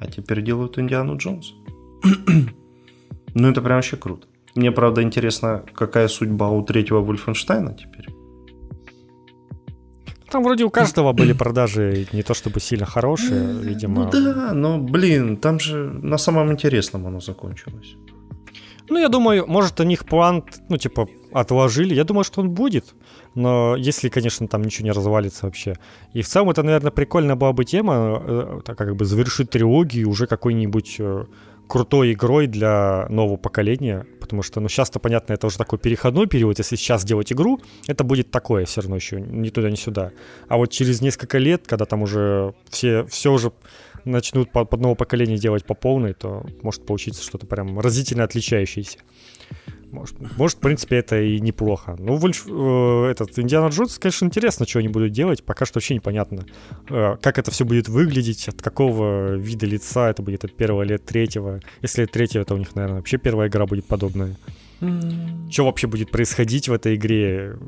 B: а теперь делают Индиану Джонс. ну это прям вообще круто. Мне, правда, интересно, какая судьба у третьего Wolfenstein теперь.
A: Там вроде у каждого были продажи не то чтобы сильно хорошие, видимо.
B: Ну да, но, блин, там же на самом интересном оно закончилось.
A: Ну, я думаю, может, у них план, ну, типа, отложили. Я думаю, что он будет. Но если, конечно, там ничего не развалится вообще. И в целом это, наверное, прикольная была бы тема, э, так как бы завершить трилогию уже какой-нибудь э, крутой игрой для нового поколения, потому что, ну, сейчас-то, понятно, это уже такой переходной период, если сейчас делать игру, это будет такое все равно еще, ни туда, ни сюда. А вот через несколько лет, когда там уже все, все уже начнут под, под новое поколение делать по полной, то может получиться что-то прям разительно отличающееся. Может, может, в принципе, это и неплохо. Ну, Вольф, э, этот Индиана Джонс, конечно, интересно, что они будут делать. Пока что вообще непонятно, э, как это все будет выглядеть, от какого вида лица это будет, от первого или от третьего. Если от третьего, то у них, наверное, вообще первая игра будет подобная. Mm. Что вообще будет происходить в этой игре?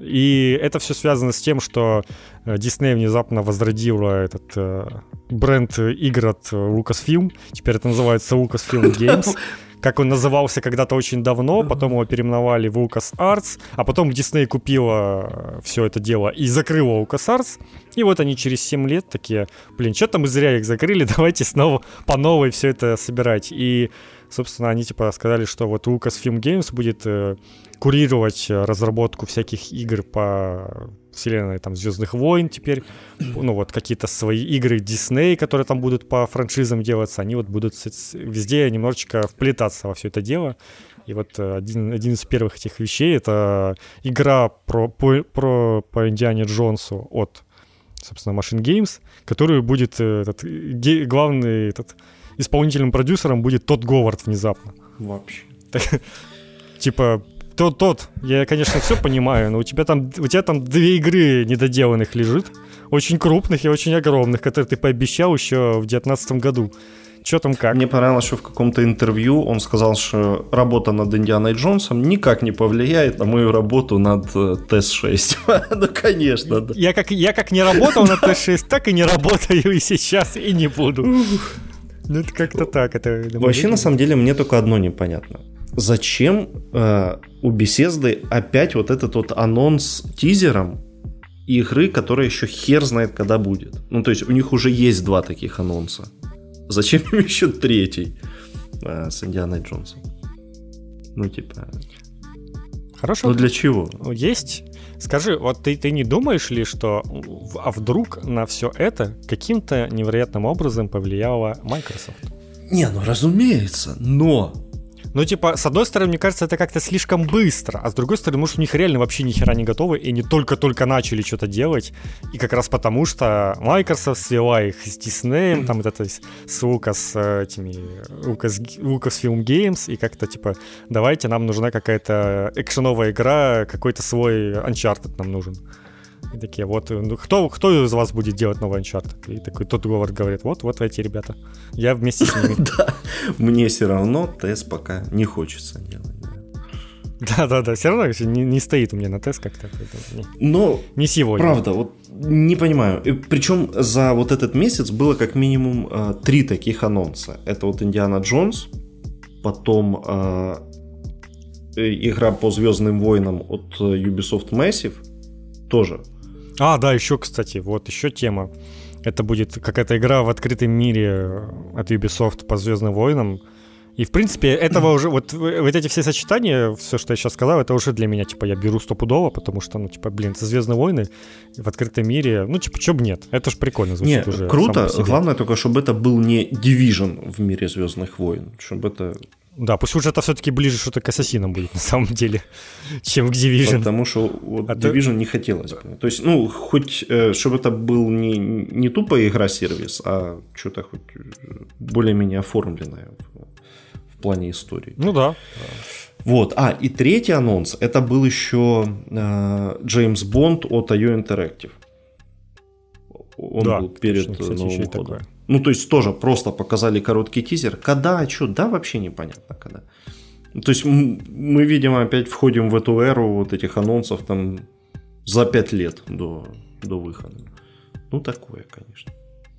A: И это все связано с тем, что Дисней внезапно возродила этот э, бренд игр от Lucasfilm. Теперь это называется Lucasfilm Games. как он назывался когда-то очень давно, потом его переименовали в LucasArts, а потом Disney купила э, все это дело и закрыла LucasArts, и вот они через 7 лет такие, блин, что-то мы зря их закрыли, давайте снова по новой все это собирать. И, собственно, они типа сказали, что вот Lucasfilm Games будет э, курировать разработку всяких игр по вселенной там Звездных войн теперь, ну вот какие-то свои игры Дисней, которые там будут по франшизам делаться, они вот будут везде немножечко вплетаться во все это дело. И вот э, один, один из первых этих вещей это игра про, по, про, по Индиане Джонсу от, собственно, Machine Games, которую будет э, этот, главный этот, исполнительным продюсером будет тот Говард внезапно.
B: Вообще.
A: типа тот, тот, я, конечно, все понимаю, но у тебя там, у тебя там две игры недоделанных лежит, очень крупных и очень огромных, которые ты пообещал еще в 2019 году. Что там как?
B: Мне понравилось, что в каком-то интервью он сказал, что работа над Индианой Джонсом никак не повлияет на мою работу над э, ТС-6. ну, конечно, да.
A: Я как, я как не работал над ТС-6, так и не работаю и сейчас, и не буду. Ну, это как-то так. Это,
B: Вообще, на самом деле, мне только одно непонятно зачем э, у беседы опять вот этот вот анонс тизером игры, которая еще хер знает, когда будет. Ну, то есть у них уже есть два таких анонса. Зачем им еще третий э, с Индианой Джонсом? Ну, типа...
A: Хорошо.
B: Ну, для чего?
A: Есть. Скажи, вот ты, ты не думаешь ли, что... А вдруг на все это каким-то невероятным образом повлияла Microsoft?
B: Не, ну разумеется, но
A: ну, типа, с одной стороны, мне кажется, это как-то слишком быстро, а с другой стороны, может, у них реально вообще ни хера не готовы, и они только-только начали что-то делать, и как раз потому, что Microsoft свела их с Disney, там вот это с этими Lucas, Lucasfilm Games, и как-то, типа, давайте, нам нужна какая-то экшеновая игра, какой-то свой Uncharted нам нужен. И такие, вот, ну, кто, кто из вас будет делать новый Uncharted? И такой тот Говард говорит, вот, вот эти ребята. Я вместе с ними.
B: Да, мне все равно тест пока не хочется делать.
A: Да-да-да, все равно не, не стоит у меня на тест как-то.
B: Но, не сегодня. Правда, вот не понимаю. И, причем за вот этот месяц было как минимум э, три таких анонса. Это вот Индиана Джонс, потом э, игра по Звездным войнам от Ubisoft Massive, тоже
A: а, да, еще, кстати, вот еще тема. Это будет какая-то игра в открытом мире от Ubisoft по Звездным войнам. И, в принципе, этого уже, вот, вот эти все сочетания, все, что я сейчас сказал, это уже для меня, типа, я беру стопудово, потому что, ну, типа, блин, это Звездные войны в открытом мире, ну, типа, чё бы нет, это ж прикольно звучит
B: не,
A: уже.
B: круто, главное только, чтобы это был не Division в мире Звездных войн, чтобы это
A: да, пусть уже это все-таки ближе что-то к Ассасинам будет на самом деле, чем к Division.
B: Потому что вот а Division то... не хотелось бы. То есть, ну, хоть, э, чтобы это был не, не тупо игра-сервис, а что-то хоть более-менее оформленное в, в плане истории.
A: Ну да.
B: Вот. А, и третий анонс, это был еще Джеймс э, Бонд от IO Interactive. Он да, был перед точно, кстати, Новым годом. Такое. Ну, то есть тоже просто показали короткий тизер. Когда, что, да, вообще непонятно когда. То есть мы, видимо, опять входим в эту эру вот этих анонсов там за пять лет до, до выхода. Ну, такое, конечно.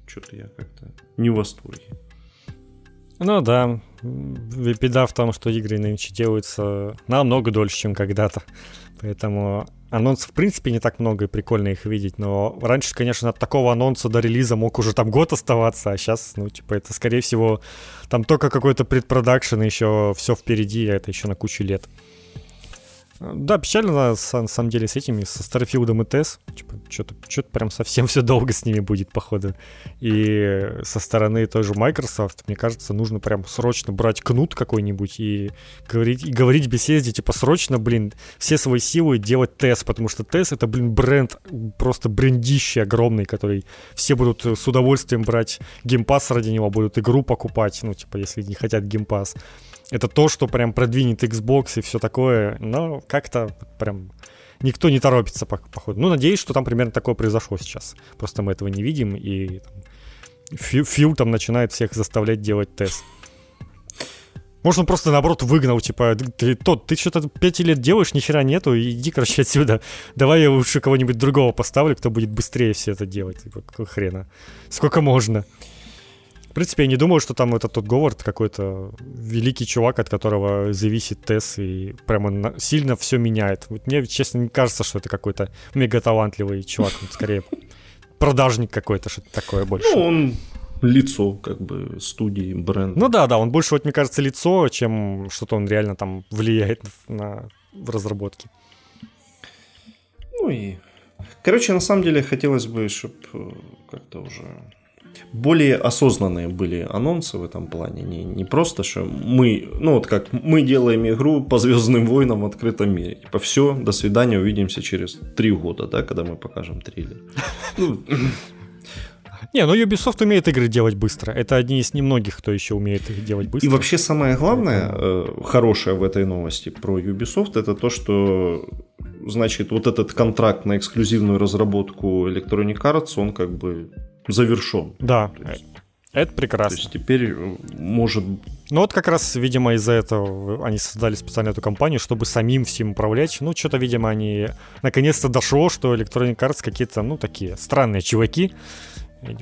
B: Что-то я как-то не в восторге.
A: Ну да, беда в том, что игры нынче делаются намного дольше, чем когда-то. Поэтому анонсов в принципе не так много и прикольно их видеть, но раньше, конечно, от такого анонса до релиза мог уже там год оставаться, а сейчас, ну, типа, это, скорее всего, там только какой-то предпродакшн, еще все впереди, а это еще на кучу лет. Да, печально на, самом деле с этими, со Starfield и TES. Типа, что-то, что-то прям совсем все долго с ними будет, походу. И со стороны той же Microsoft, мне кажется, нужно прям срочно брать кнут какой-нибудь и говорить, и говорить беседе, типа, срочно, блин, все свои силы делать TES, потому что TES это, блин, бренд, просто брендище огромный, который все будут с удовольствием брать Game Pass ради него, будут игру покупать, ну, типа, если не хотят Game Pass это то, что прям продвинет Xbox и все такое, но как-то прям никто не торопится, походу. Ну, надеюсь, что там примерно такое произошло сейчас. Просто мы этого не видим, и там, Фил там начинает всех заставлять делать TES. Может, он просто, наоборот, выгнал, типа, ты, тот, ты что-то 5 лет делаешь, ни хера нету, иди, короче, отсюда. Давай я лучше кого-нибудь другого поставлю, кто будет быстрее все это делать. Типа, какого хрена? Сколько можно? В принципе, я не думаю, что там этот тот Говард какой-то великий чувак, от которого зависит Тесс и прямо сильно все меняет. Вот мне, честно, не кажется, что это какой-то мега талантливый чувак. скорее продажник какой-то, что-то такое больше.
B: Ну, он лицо, как бы, студии, бренда.
A: Ну да, да, он больше, вот, мне кажется, лицо, чем что-то он реально там влияет на в разработке.
B: Ну и... Короче, на самом деле, хотелось бы, чтобы э, как-то уже более осознанные были анонсы в этом плане. Не, не просто, что мы, ну вот как мы делаем игру по Звездным войнам в открытом мире. Типа все, до свидания, увидимся через три года, да, когда мы покажем трейлер. Ну,
A: не, ну Ubisoft умеет игры делать быстро. Это одни из немногих, кто еще умеет их делать быстро.
B: И вообще самое главное, э, хорошее в этой новости про Ubisoft, это то, что значит вот этот контракт на эксклюзивную разработку Electronic Arts, он как бы завершен.
A: Да. есть, это прекрасно. То
B: есть теперь э, может...
A: Ну вот как раз, видимо, из-за этого они создали специально эту компанию, чтобы самим всем управлять. Ну, что-то, видимо, они наконец-то дошло, что Electronic Arts какие-то, ну, такие странные чуваки,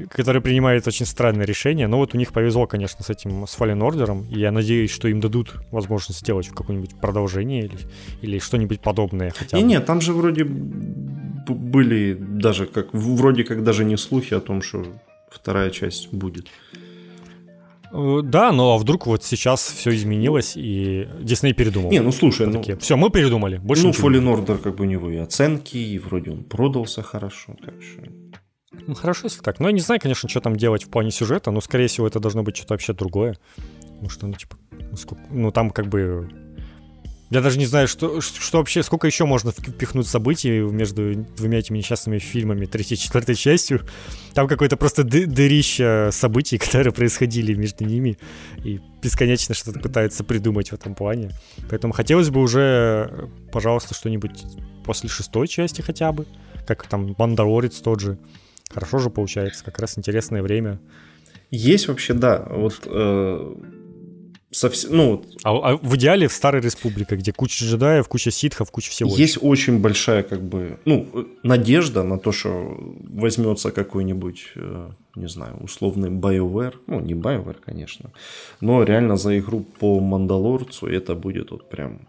A: которые принимают очень странные решения. Но вот у них повезло, конечно, с этим, с Fallen Order, и я надеюсь, что им дадут возможность сделать какое-нибудь продолжение или, или что-нибудь подобное.
B: Хотя бы. Не, нет, там же вроде были даже как, вроде как даже не слухи о том, что вторая часть будет.
A: Э, да, но а вдруг вот сейчас все изменилось, и Дисней передумал.
B: Не, ну слушай, ну...
A: Все, мы передумали.
B: Больше ну, Fallen Order как бы у него и оценки, и вроде он продался хорошо, так что...
A: Ну, хорошо, если так. Но я не знаю, конечно, что там делать в плане сюжета, но, скорее всего, это должно быть что-то вообще другое. Потому что, ну, типа, ну, сколько... ну там как бы я даже не знаю, что, что вообще, сколько еще можно впихнуть событий между двумя этими несчастными фильмами, третьей и четвертой частью. Там какое-то просто ды- дырище событий, которые происходили между ними, и бесконечно что-то пытаются придумать в этом плане. Поэтому хотелось бы уже, пожалуйста, что-нибудь после шестой части хотя бы, как там Мандалорец тот же. Хорошо же получается, как раз интересное время.
B: Есть вообще, да, вот э, совсем, ну...
A: А, а в идеале в Старой Республике, где куча джедаев, куча ситхов, куча всего.
B: Есть очень большая, как бы, ну, надежда на то, что возьмется какой-нибудь, э, не знаю, условный BioWare, ну, не BioWare, конечно, но реально за игру по Мандалорцу это будет вот прям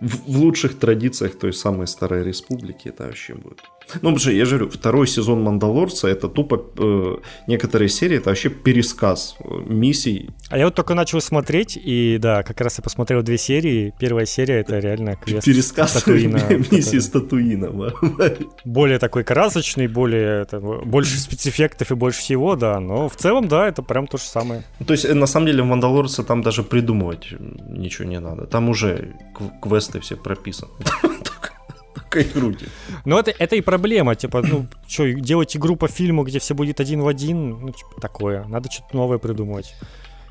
B: в, в лучших традициях той самой Старой Республики это вообще будет. Ну, потому что я же говорю, второй сезон Мандалорца это тупо э, некоторые серии, это вообще пересказ э, миссий.
A: А я вот только начал смотреть, и да, как раз я посмотрел две серии. Первая серия это реально квест
B: Пересказ Статуина, миссии Статуина.
A: Более такой красочный, более это, больше спецэффектов и больше всего, да. Но в целом, да, это прям то же самое.
B: То есть, э, на самом деле, в Мандалорце там даже придумывать ничего не надо. Там уже квесты все прописаны
A: груди. Ну, это, это и проблема, типа, ну, что, делать игру по фильму, где все будет один в один, ну, типа, такое. Надо что-то новое придумывать.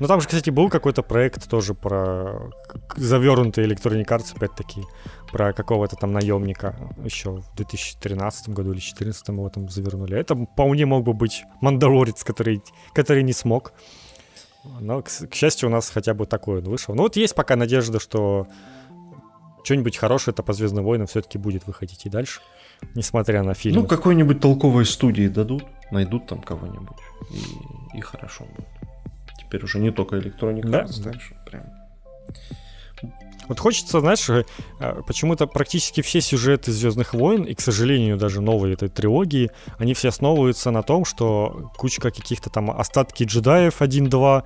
A: Ну, там же, кстати, был какой-то проект тоже про завернутый Electronic Arts, опять-таки, про какого-то там наемника еще в 2013 году или 2014 его там завернули. Это вполне мог бы быть Мандалорец, который, который не смог. Но, к, к счастью, у нас хотя бы такой он вышел. Ну, вот есть пока надежда, что что-нибудь хорошее-то по Звездным войнам все-таки будет выходить и дальше, несмотря на фильм.
B: Ну, какой-нибудь толковой студии дадут, найдут там кого-нибудь, и, и хорошо будет. Теперь уже не только электроника,
A: да? дальше прям. Вот хочется, знаешь, э, почему-то практически все сюжеты Звездных войн, и, к сожалению, даже новые этой трилогии, они все основываются на том, что кучка каких-то там остатки джедаев 1-2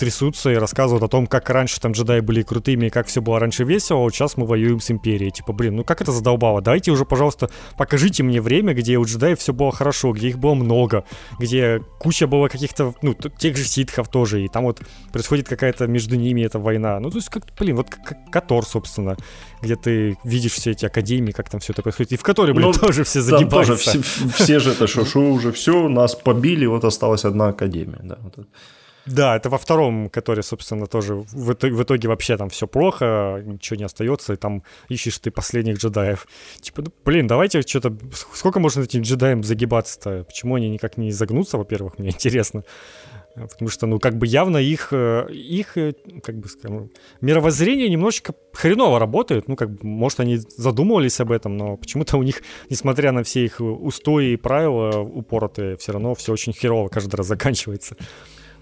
A: трясутся и рассказывают о том, как раньше там джедаи были крутыми, и как все было раньше весело, а вот сейчас мы воюем с Империей. Типа, блин, ну как это задолбало? Дайте уже, пожалуйста, покажите мне время, где у джедаев все было хорошо, где их было много, где куча было каких-то, ну, тех же ситхов тоже, и там вот происходит какая-то между ними эта война. Ну, то есть, как, блин, вот как Котор, собственно, где ты видишь все эти академии, как там все это происходит, и в которой, блин, ну, тоже все загибаются.
B: Тоже все, все же это что уже все, нас побили, вот осталась одна академия, да. Вот
A: да, это во втором, который, собственно, тоже в итоге, в итоге вообще там все плохо, ничего не остается, и там ищешь ты последних джедаев. Типа, ну, блин, давайте что-то... Сколько можно этим джедаям загибаться-то? Почему они никак не загнутся, во-первых, мне интересно. Потому что, ну, как бы явно их, э, их э, как бы скажем, мировоззрение немножечко хреново работает. Ну, как бы, может, они задумывались об этом, но почему-то у них, несмотря на все их устои и правила упоротые, все равно все очень херово каждый раз заканчивается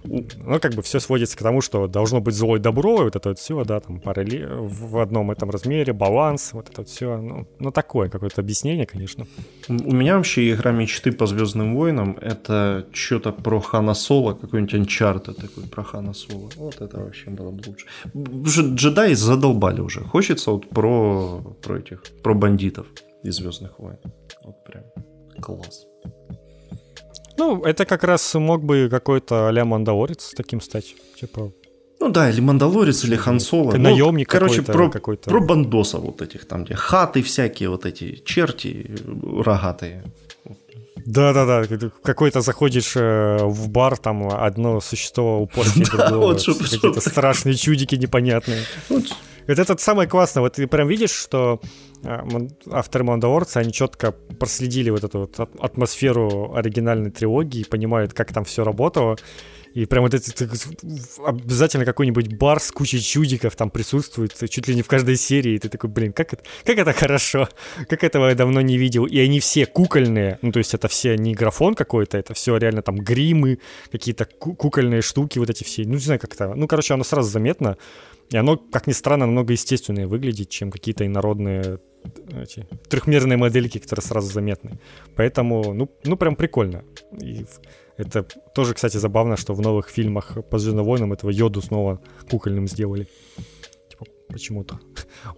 A: ну, как бы все сводится к тому, что должно быть зло и добро, и вот это вот все, да, там параллель в одном этом размере, баланс, вот это вот все, ну, ну такое какое-то объяснение, конечно.
B: У меня вообще игра мечты по Звездным войнам это что-то про Хана Соло, какой-нибудь Uncharted такой про Хана Соло. Вот это вообще было бы лучше. Джедаи задолбали уже. Хочется вот про, про этих, про бандитов из Звездных войн. Вот прям класс.
A: Ну, это как раз мог бы какой-то а-ля Мандалорец таким стать. Типа,
B: ну да, или Мандалорец, или Хан Соло.
A: Ну, наемник
B: короче, про, какой-то. про бандосов вот этих там, где хаты всякие, вот эти черти рогатые.
A: Да-да-да, какой-то заходишь э, в бар, там одно существо упорнее другого, какие-то страшные чудики непонятные. Это, это самое классное. Вот ты прям видишь, что а, авторы Мандалорца, они четко проследили вот эту вот атмосферу оригинальной трилогии, понимают, как там все работало. И прям вот это обязательно какой-нибудь бар с кучей чудиков там присутствует, чуть ли не в каждой серии. И ты такой, блин, как это, как это хорошо, как этого я давно не видел. И они все кукольные, ну то есть это все не графон какой-то, это все реально там гримы, какие-то кукольные штуки вот эти все. Ну не знаю, как это. Ну короче, оно сразу заметно. И оно, как ни странно, намного естественнее выглядит, чем какие-то инородные эти трехмерные модельки, которые сразу заметны. Поэтому, ну, ну прям прикольно. И это тоже, кстати, забавно, что в новых фильмах по Звездным войнам этого Йоду снова кукольным сделали почему-то.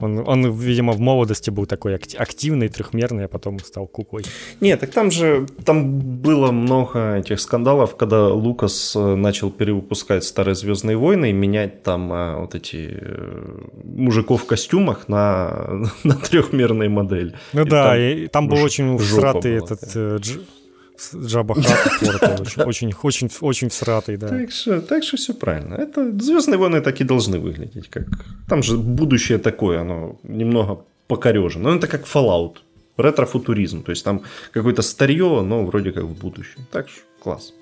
A: Он, он, видимо, в молодости был такой активный, трехмерный, а потом стал куклой.
B: Нет, так там же там было много этих скандалов, когда Лукас э, начал перевыпускать старые Звездные войны и менять там а, вот эти э, мужиков в костюмах на, на трехмерные модели.
A: Ну и да, там и там был очень всратый этот Джаба Хат очень, очень, очень, всратый, да.
B: Так что, так что все правильно. Это Звездные войны так и должны выглядеть. Как... Там же будущее такое, оно немного покорежено. Ну, это как Fallout, ретро-футуризм. То есть там какое-то старье, но вроде как в будущем. Так что класс.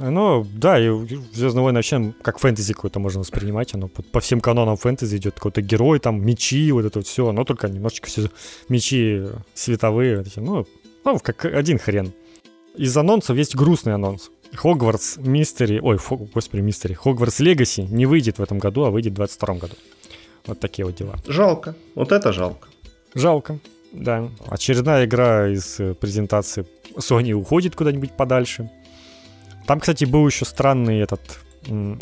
A: Ну, да, и Звездные войны вообще как фэнтези какое-то можно воспринимать. Оно по, по всем канонам фэнтези идет какой-то герой, там, мечи, вот это вот все. Но только немножечко все мечи световые. Ну, ну, как один хрен из анонсов есть грустный анонс. Хогвартс Мистери, ой, фо, господи, Мистери, Хогвартс Легаси не выйдет в этом году, а выйдет в 2022 году. Вот такие вот дела.
B: Жалко, вот это жалко.
A: Жалко, да. Очередная игра из э, презентации Sony уходит куда-нибудь подальше. Там, кстати, был еще странный этот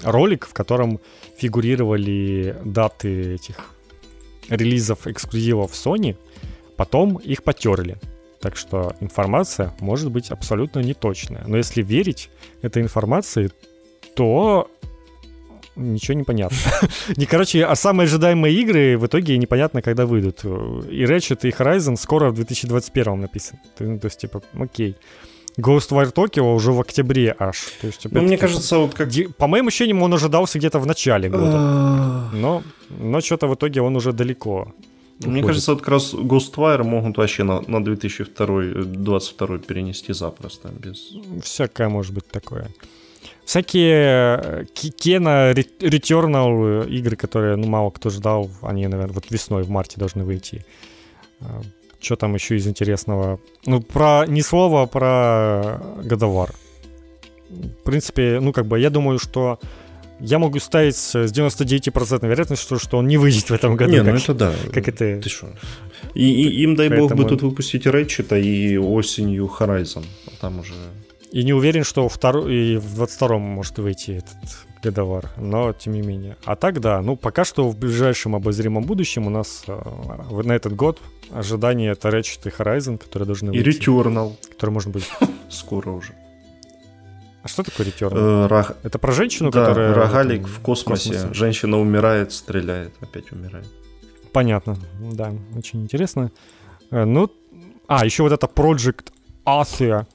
A: ролик, в котором фигурировали даты этих релизов эксклюзивов Sony, потом их потерли. Так что информация может быть абсолютно неточная. Но если верить этой информации, то ничего не понятно. не, короче, а самые ожидаемые игры в итоге непонятно, когда выйдут. И Ratchet, и Horizon скоро в 2021 написано. Ну, то есть, типа, окей. Ghostwire Tokyo уже в октябре аж. То есть,
B: ну, мне кажется, вот как...
A: По моим ощущениям, он ожидался где-то в начале года. но, но что-то в итоге он уже далеко.
B: Уходит. Мне кажется, вот как раз Ghostwire могут вообще на, на 2022 перенести запросто. Без...
A: Всякое может быть такое. Всякие э, Кена Returnal игры, которые ну, мало кто ждал, они, наверное, вот весной, в марте должны выйти. А, Что там еще из интересного? Ну, про ни слова а про годовар. В принципе, ну, как бы, я думаю, что я могу ставить с 99% вероятностью, что он не выйдет в этом году.
B: Не, ну это да.
A: Как это...
B: Ты что? И, и им, дай Поэтому... бог, бы тут выпустить Ratchet и осенью Horizon. А там уже...
A: И не уверен, что втор... и в 22-м может выйти этот годовар, но тем не менее. А так да, ну пока что в ближайшем обозримом будущем у нас э, на этот год ожидание это Ratchet и Horizon, которые должны
B: выйти. И Returnal.
A: Который может быть...
B: Скоро уже.
A: А что такое Return? Э, Это про женщину,
B: да,
A: которая...
B: рогалик в космосе. в космосе. Женщина умирает, стреляет, опять умирает.
A: Понятно, да, очень интересно. Э, ну, а, еще вот это Project Athia,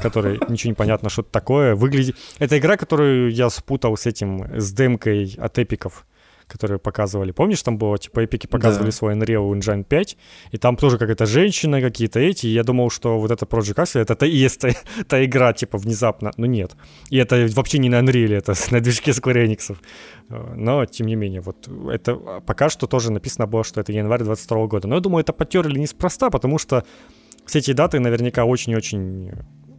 A: который ничего не понятно, что это такое. Выглядит... Это игра, которую я спутал с этим, с демкой от эпиков которые показывали. Помнишь, там было, типа, эпики показывали да. свой Unreal Engine 5, и там тоже какая-то женщина, какие-то эти, и я думал, что вот это Project Axel, это, и есть та, та игра, типа, внезапно, но нет. И это вообще не на Unreal, это на движке Square Enix. Но, тем не менее, вот это пока что тоже написано было, что это январь 22 года. Но я думаю, это потерли неспроста, потому что все эти даты наверняка очень-очень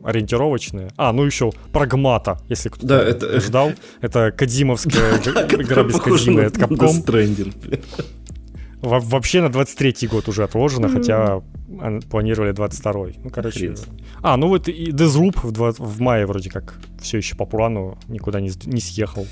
A: ориентировочные. А, ну еще Прагмата, если кто-то да, это... ждал. Это Кадимовская игра без Кадимы, это Capcom. Вообще на 23-й год уже отложено, хотя планировали 22-й. Ну, короче. А, ну вот и Deathloop в, 2, в мае вроде как все еще по плану никуда не, не съехал.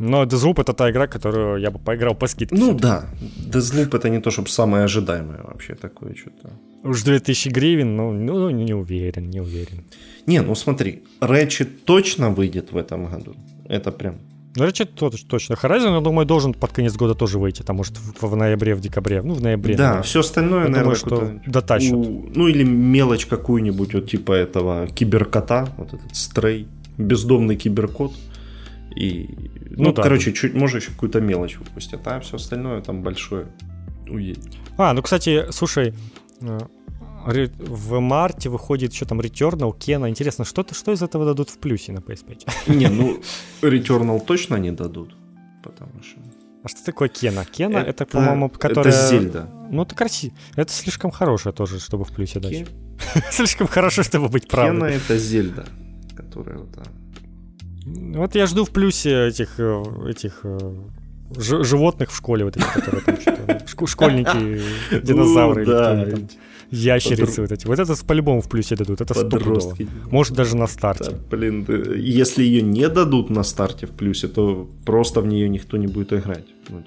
A: Но Deathloop это та игра, которую я бы поиграл по скидке.
B: Ну да, Deathloop это не то, чтобы самое ожидаемое вообще такое что-то.
A: Уж 2000 гривен, ну, ну, не уверен, не уверен.
B: Не, ну смотри, Ratchet точно выйдет в этом году. Это прям...
A: Ну, Ratchet точно. Horizon, я думаю, должен под конец года тоже выйти, там, может, в, в ноябре, в декабре. Ну, в ноябре.
B: Да, наверное. все остальное,
A: я
B: наверное,
A: думаю, что дотащат.
B: У, ну, или мелочь какую-нибудь, вот типа этого киберкота, вот этот стрей, бездомный киберкот. И, ну, ну да, короче, да. чуть, может, еще какую-то мелочь выпустят, а все остальное там большое уедет.
A: А, ну, кстати, слушай, в марте выходит еще там Returnal, Кена. Интересно, что, -то, что из этого дадут в плюсе на PS5?
B: Не, ну, Returnal точно не дадут, потому что...
A: А что такое Кена? Кена это, это по-моему, которая...
B: Это Зельда.
A: Ну, это красиво. Это слишком хорошее тоже, чтобы в плюсе дать. слишком хорошо, чтобы быть правдой.
B: Кена — это Зельда, которая вот...
A: Вот я жду в плюсе этих, э, этих э, животных в школе, вот эти, которые там что-то, школьники, динозавры или там. Ящерицы вот эти. Вот это по-любому в плюсе дадут. Это стопудово. Может, даже на старте.
B: блин, если ее не дадут на старте в плюсе, то просто в нее никто не будет играть. Ну,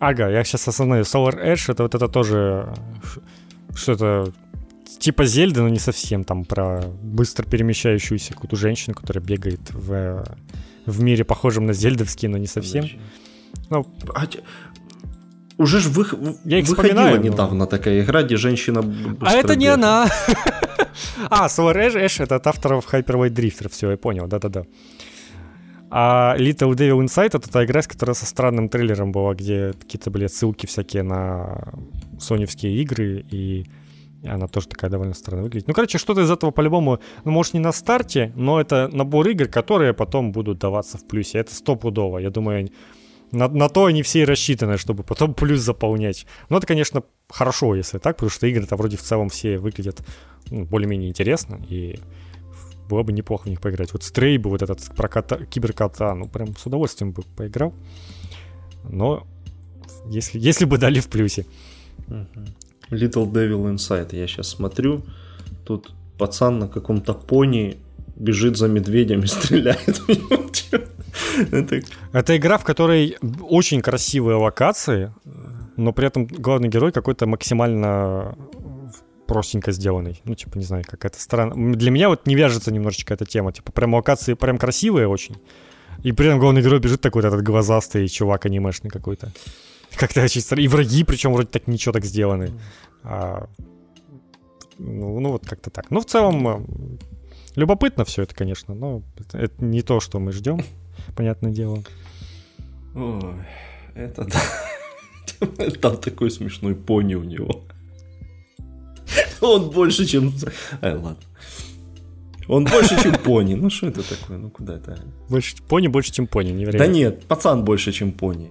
A: ага, я сейчас осознаю. Solar Edge, это вот это тоже что-то типа Зельды, но не совсем. Там про быстро перемещающуюся какую-то женщину, которая бегает в, в мире, похожем на зельдовский, но не совсем.
B: Ну, а, уже ж вы, я их выходила недавно но... такая игра, где женщина
A: А это не она! а, Solar Ash, это от авторов Hyperwide Drifter, все, я понял, да-да-да. А Little Devil Inside это та игра, которая со странным трейлером была, где какие-то были ссылки всякие на соневские игры, и она тоже такая довольно странно выглядит. Ну, короче, что-то из этого по-любому, ну, может, не на старте, но это набор игр, которые потом будут даваться в плюсе. Это стопудово. Я думаю, на, на то они все и рассчитаны, чтобы потом плюс заполнять. Но это, конечно, хорошо, если так, потому что игры-то вроде в целом все выглядят ну, более-менее интересно, и было бы неплохо в них поиграть. Вот Стрей бы вот этот про кота, киберкота, ну прям с удовольствием бы поиграл. Но если, если бы дали в плюсе.
B: Little Devil Inside, я сейчас смотрю, тут пацан на каком-то пони бежит за медведем и стреляет.
A: Это... Игра, в которой очень красивые локации, но при этом главный герой какой-то максимально простенько сделанный. Ну, типа, не знаю, какая-то странная... Для меня вот не вяжется немножечко эта тема. Типа, прям локации прям красивые очень. И при этом главный герой бежит такой этот глазастый чувак анимешный какой-то. Как-то очень странно. И враги, причем вроде так ничего так сделаны. А, ну, ну, вот как-то так. Ну, в целом, э, любопытно все это, конечно, но это не то, что мы ждем понятное дело.
B: Ой, это да. Там такой смешной пони у него. Он больше, чем... Ай, ладно. Он больше, чем пони. Ну что это такое? Ну куда это?
A: Больше пони больше, чем пони, невероятно.
B: Да нет, пацан больше, чем пони.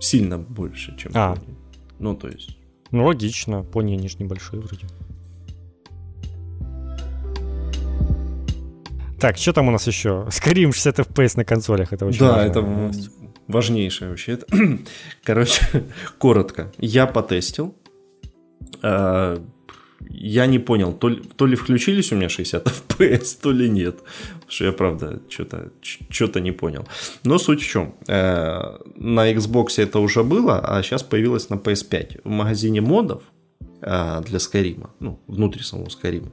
B: Сильно больше, чем а. пони. Ну, то есть.
A: Ну, логично. Пони, они же небольшие вроде. Так, что там у нас еще? Skyrim 60 FPS на консолях, это очень
B: Да, важно. это важнейшее вообще. Короче, коротко. Я потестил. А, я не понял, то ли, то ли включились у меня 60 FPS, то ли нет. Потому что я, правда, что-то что не понял. Но суть в чем. Э, на Xbox это уже было, а сейчас появилось на PS5. В магазине модов э, для Skyrim, ну, внутри самого Skyrim,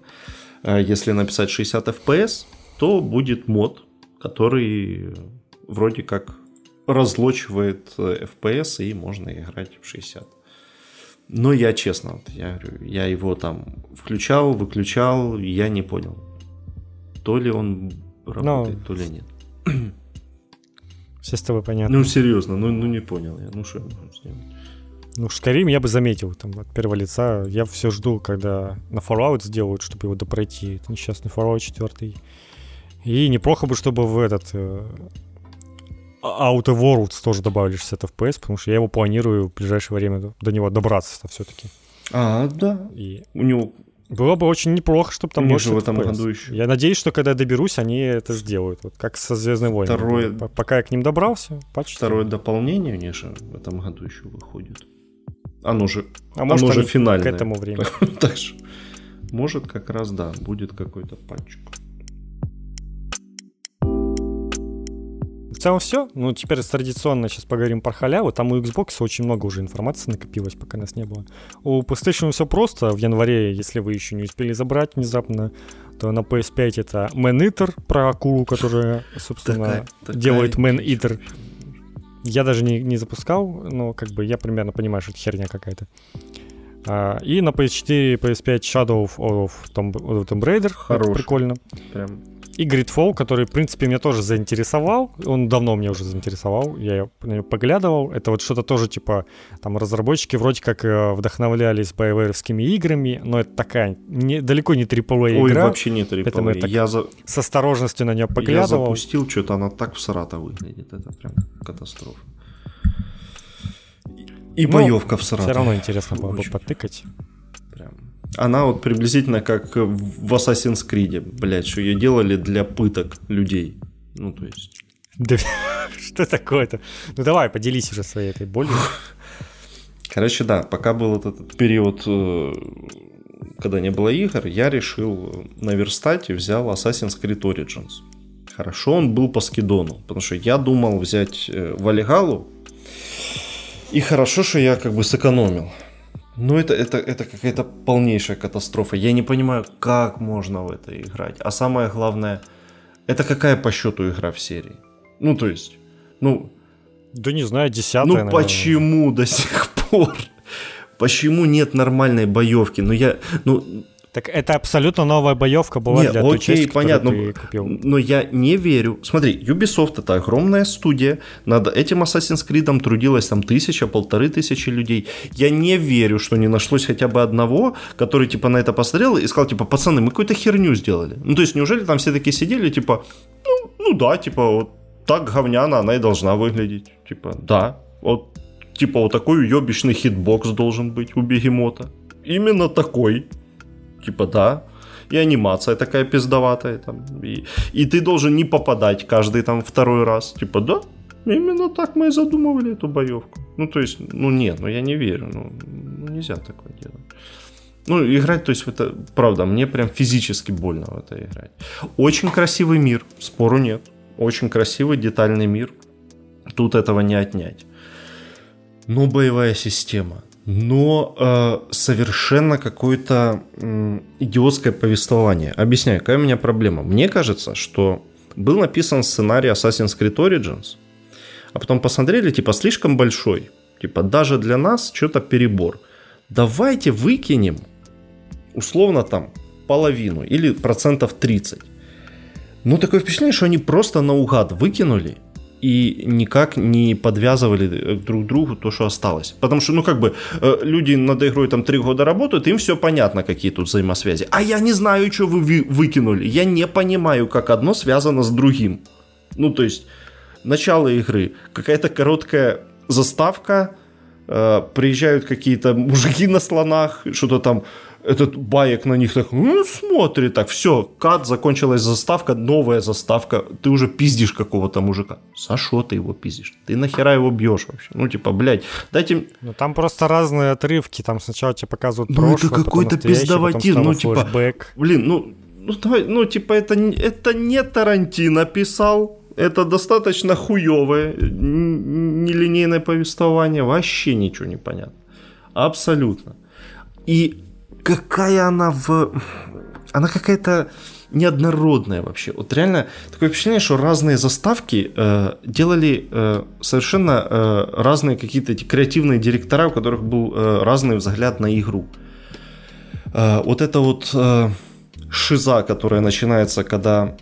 B: э, если написать 60 FPS, то будет мод, который вроде как разлочивает FPS, и можно играть в 60. Но я честно, вот, я, я его там включал, выключал, я не понял, то ли он работает, Но... то ли нет.
A: Все с тобой понятно.
B: Ну, серьезно, ну, ну не понял я. Ну, что я могу
A: сделать? Ну, Skyrim я бы заметил там от первого лица. Я все жду, когда на Fallout сделают, чтобы его допройти. Это несчастный Fallout 4. И неплохо бы, чтобы в этот э, Outer Worlds тоже добавили 60 FPS, потому что я его планирую в ближайшее время до него добраться все-таки.
B: А, да. И у него
A: было бы очень неплохо, чтобы там
B: больше в этом году еще.
A: Я надеюсь, что когда я доберусь, они это сделают. Вот как со Звездной войной. Второе... Пока я к ним добрался,
B: патч. Второе дополнение у них в этом году еще выходит. Оно же, а оно может, же финальное.
A: К этому времени.
B: так что, может, как раз, да, будет какой-то патчик.
A: В целом все. Ну, теперь традиционно сейчас поговорим про халяву. Там у Xbox очень много уже информации накопилось, пока нас не было. У PlayStation все просто. В январе, если вы еще не успели забрать внезапно, то на PS5 это Man Eater про акулу, которая, собственно, такая, такая делает Man Eater. Я даже не, не запускал, но как бы я примерно понимаю, что это херня какая-то. А, и на PS4 PS5 Shadow of Tomb, Tomb Raider. Хорош. Прикольно. Прям и Gridfall, который, в принципе, меня тоже заинтересовал. Он давно меня уже заинтересовал. Я на него поглядывал. Это вот что-то тоже, типа, там разработчики вроде как э, вдохновлялись BioWare'овскими играми, но это такая не, далеко не AAA игра. Ой,
B: вообще не AAA.
A: Поэтому я, я за... с осторожностью на нее поглядывал.
B: Я запустил, что-то она так в Сарата выглядит. Это прям катастрофа. И ну, боевка в Саратове.
A: Все равно интересно было бы потыкать.
B: Она вот приблизительно как в Assassin's Creed, блядь, что ее делали для пыток людей. Ну, то есть...
A: Что такое-то? Ну давай, поделись уже своей этой болью.
B: Короче, да, пока был этот период, э, когда не было игр, я решил наверстать и взял Assassin's Creed Origins. Хорошо он был по скидону, потому что я думал взять э, Валигалу, и хорошо, что я как бы сэкономил. Но это, это, это какая-то полнейшая катастрофа. Я не понимаю, как можно в это играть. А самое главное, это какая по счету игра в серии? Ну, то есть, ну...
A: Да не знаю, десятая,
B: Ну, наверное. почему до сих пор? Почему нет нормальной боевки? Ну, я... Ну,
A: так это абсолютно новая боевка была
B: не,
A: для
B: окей,
A: той части,
B: понятно,
A: ты купил.
B: Но я не верю. Смотри, Ubisoft это огромная студия. Над этим Assassin's Creed трудилось там тысяча, полторы тысячи людей. Я не верю, что не нашлось хотя бы одного, который типа на это посмотрел и сказал, типа, пацаны, мы какую-то херню сделали. Ну, то есть, неужели там все такие сидели, типа, ну, ну да, типа, вот так говняно она и должна выглядеть. Типа, да, вот, типа, вот такой уебищный хитбокс должен быть у бегемота. Именно такой типа, да, и анимация такая пиздоватая, там, и, и ты должен не попадать каждый там второй раз, типа, да, именно так мы и задумывали эту боевку. Ну, то есть, ну нет, ну я не верю, ну, ну нельзя такое делать. Ну, играть, то есть, это, правда, мне прям физически больно в это играть. Очень красивый мир, спору нет. Очень красивый, детальный мир. Тут этого не отнять. Но боевая система но э, совершенно какое-то э, идиотское повествование. Объясняю, какая у меня проблема. Мне кажется, что был написан сценарий Assassin's Creed Origins, а потом посмотрели, типа, слишком большой. Типа, даже для нас что-то перебор. Давайте выкинем, условно, там, половину или процентов 30. Ну, такое впечатление, что они просто наугад выкинули и никак не подвязывали друг к другу то, что осталось. Потому что, ну, как бы, э, люди над игрой там три года работают, им все понятно, какие тут взаимосвязи. А я не знаю, что вы выкинули. Я не понимаю, как одно связано с другим. Ну, то есть, начало игры, какая-то короткая заставка, э, приезжают какие-то мужики на слонах, что-то там этот баек на них так ну, смотрит, так, все, кат, закончилась заставка, новая заставка, ты уже пиздишь какого-то мужика. За что ты его пиздишь? Ты нахера его бьешь вообще? Ну, типа, блядь, дайте...
A: Ну, там просто разные отрывки, там сначала тебе показывают
B: ну, прошлое, это какой-то пиздоватин, ну, типа, флешбэк. блин, ну, ну, давай, ну, типа, это, это не Тарантино писал, это достаточно хуевое, нелинейное повествование, вообще ничего не понятно. Абсолютно. И какая она в... Она какая-то неоднородная вообще. Вот реально такое впечатление, что разные заставки э, делали э, совершенно э, разные какие-то эти креативные директора, у которых был э, разный взгляд на игру. Э, вот это вот э, шиза, которая начинается, когда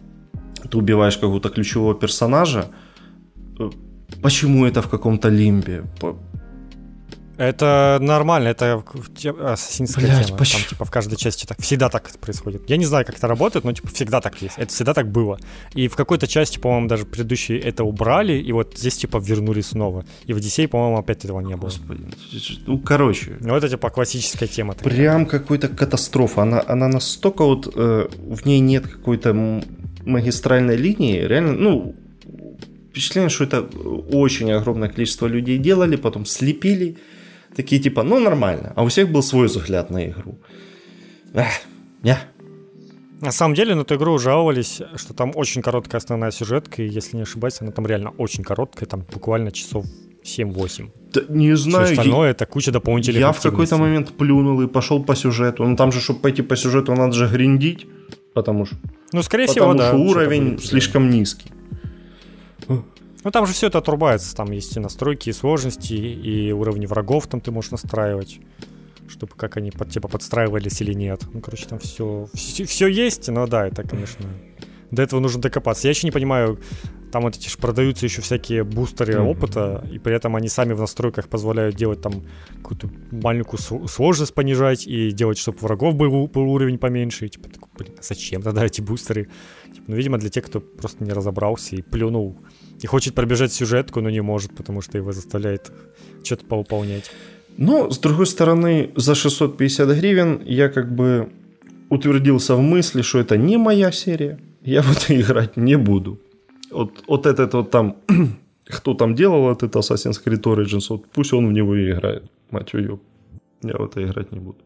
B: ты убиваешь какого-то ключевого персонажа, э, почему это в каком-то лимбе?
A: Это нормально, это ассасинская Блядь, тема. Почему? Там, типа, в каждой части так всегда так происходит. Я не знаю, как это работает, но типа всегда так есть. Это всегда так было. И в какой-то части, по-моему, даже предыдущие это убрали, и вот здесь типа вернули снова. И в Одиссее, по-моему, опять этого не было. Господи.
B: Ну, короче.
A: Ну, это типа классическая тема.
B: Такая. Прям какой-то катастрофа. Она, она настолько вот э, в ней нет какой-то магистральной линии. Реально, ну, впечатление, что это очень огромное количество людей делали, потом слепили такие типа, ну нормально, а у всех был свой взгляд на игру. Эх, не.
A: На самом деле на эту игру жаловались, что там очень короткая основная сюжетка, и если не ошибаюсь, она там реально очень короткая, там буквально часов 7-8.
B: Да, не знаю.
A: Все остальное я... это куча дополнительных
B: Я в какой-то момент плюнул и пошел по сюжету. Ну там же, чтобы пойти по сюжету, надо же гриндить, потому что...
A: Ну, скорее
B: потому
A: всего, да.
B: Что уровень слишком низкий.
A: Ну, там же все это отрубается. Там есть и настройки, и сложности, и уровни врагов там ты можешь настраивать, чтобы как они под, типа подстраивались или нет. Ну, короче, там все, все, все есть, но да, это, конечно, до этого нужно докопаться. Я еще не понимаю, там вот эти же продаются еще всякие бустеры mm-hmm. опыта, и при этом они сами в настройках позволяют делать там какую-то маленькую сложность понижать и делать, чтобы врагов был, был уровень поменьше. И, типа, такой, блин, а зачем тогда эти бустеры? Типа, ну, видимо, для тех, кто просто не разобрался и плюнул и хочет пробежать сюжетку, но не может, потому что его заставляет что-то поуполнять.
B: Но, с другой стороны, за 650 гривен я как бы утвердился в мысли, что это не моя серия, я в это играть не буду. Вот, вот этот вот там кто там делал этот Assassin's Creed Origins, вот пусть он в него и играет. Мать ее, я в это играть не буду.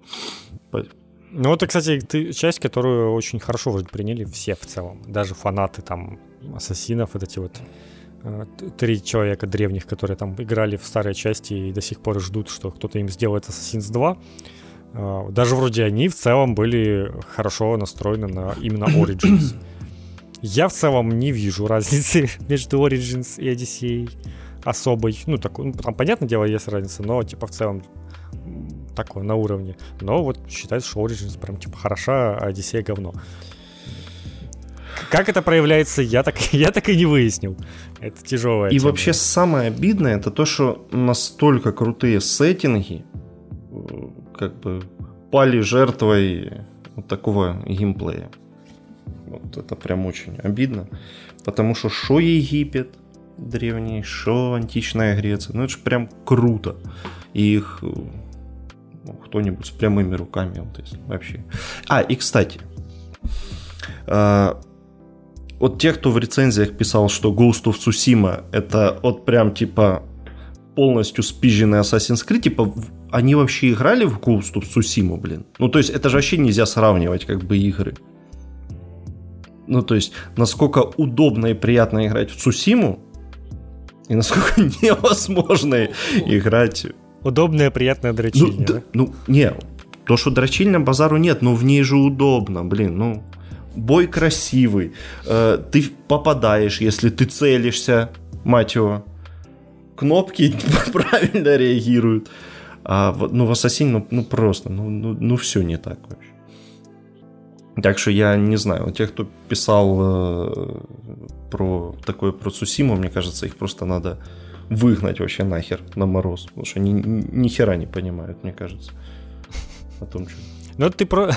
A: Ну, это, кстати, ты, часть, которую очень хорошо восприняли все в целом. Даже фанаты там ассасинов, вот эти вот три человека древних, которые там играли в старые части и до сих пор ждут, что кто-то им сделает Assassin's 2. Э, даже вроде они в целом были хорошо настроены на именно Origins. Я в целом не вижу разницы между Origins и Odyssey особой. Ну, так, ну, там, понятное дело, есть разница, но, типа, в целом такое, на уровне. Но вот считается, что Origins прям, типа, хороша, а Odyssey говно. Как это проявляется, я так, я так и не выяснил. Это тяжелое.
B: И тема. вообще самое обидное, это то, что настолько крутые сеттинги, как бы, пали жертвой вот такого геймплея. Вот это прям очень обидно. Потому что шо Египет древний, шо античная Греция. Ну это же прям круто. И их ну, кто-нибудь с прямыми руками, вот если вообще. А, и кстати, э, вот те, кто в рецензиях писал, что Ghost of Tsushima это вот прям типа полностью спизженный Assassin's Creed, типа они вообще играли в Ghost of Tsushima, блин? Ну, то есть это же вообще нельзя сравнивать как бы игры. Ну, то есть, насколько удобно и приятно играть в Цусиму, и насколько невозможно играть...
A: Удобное, приятное дрочильня,
B: ну, да? Ну, не, то, что дрочильня базару нет, но в ней же удобно, блин, ну... Бой красивый, э, ты попадаешь, если ты целишься, мать его. Кнопки правильно реагируют. А ну, в Ассасине, ну, ну просто, ну, ну, ну все не так вообще. Так что я не знаю, те, кто писал э, про такое про Цусиму, мне кажется, их просто надо выгнать вообще нахер на мороз, потому что они ни хера не понимают, мне кажется, о том, что...
A: Ну, ты про...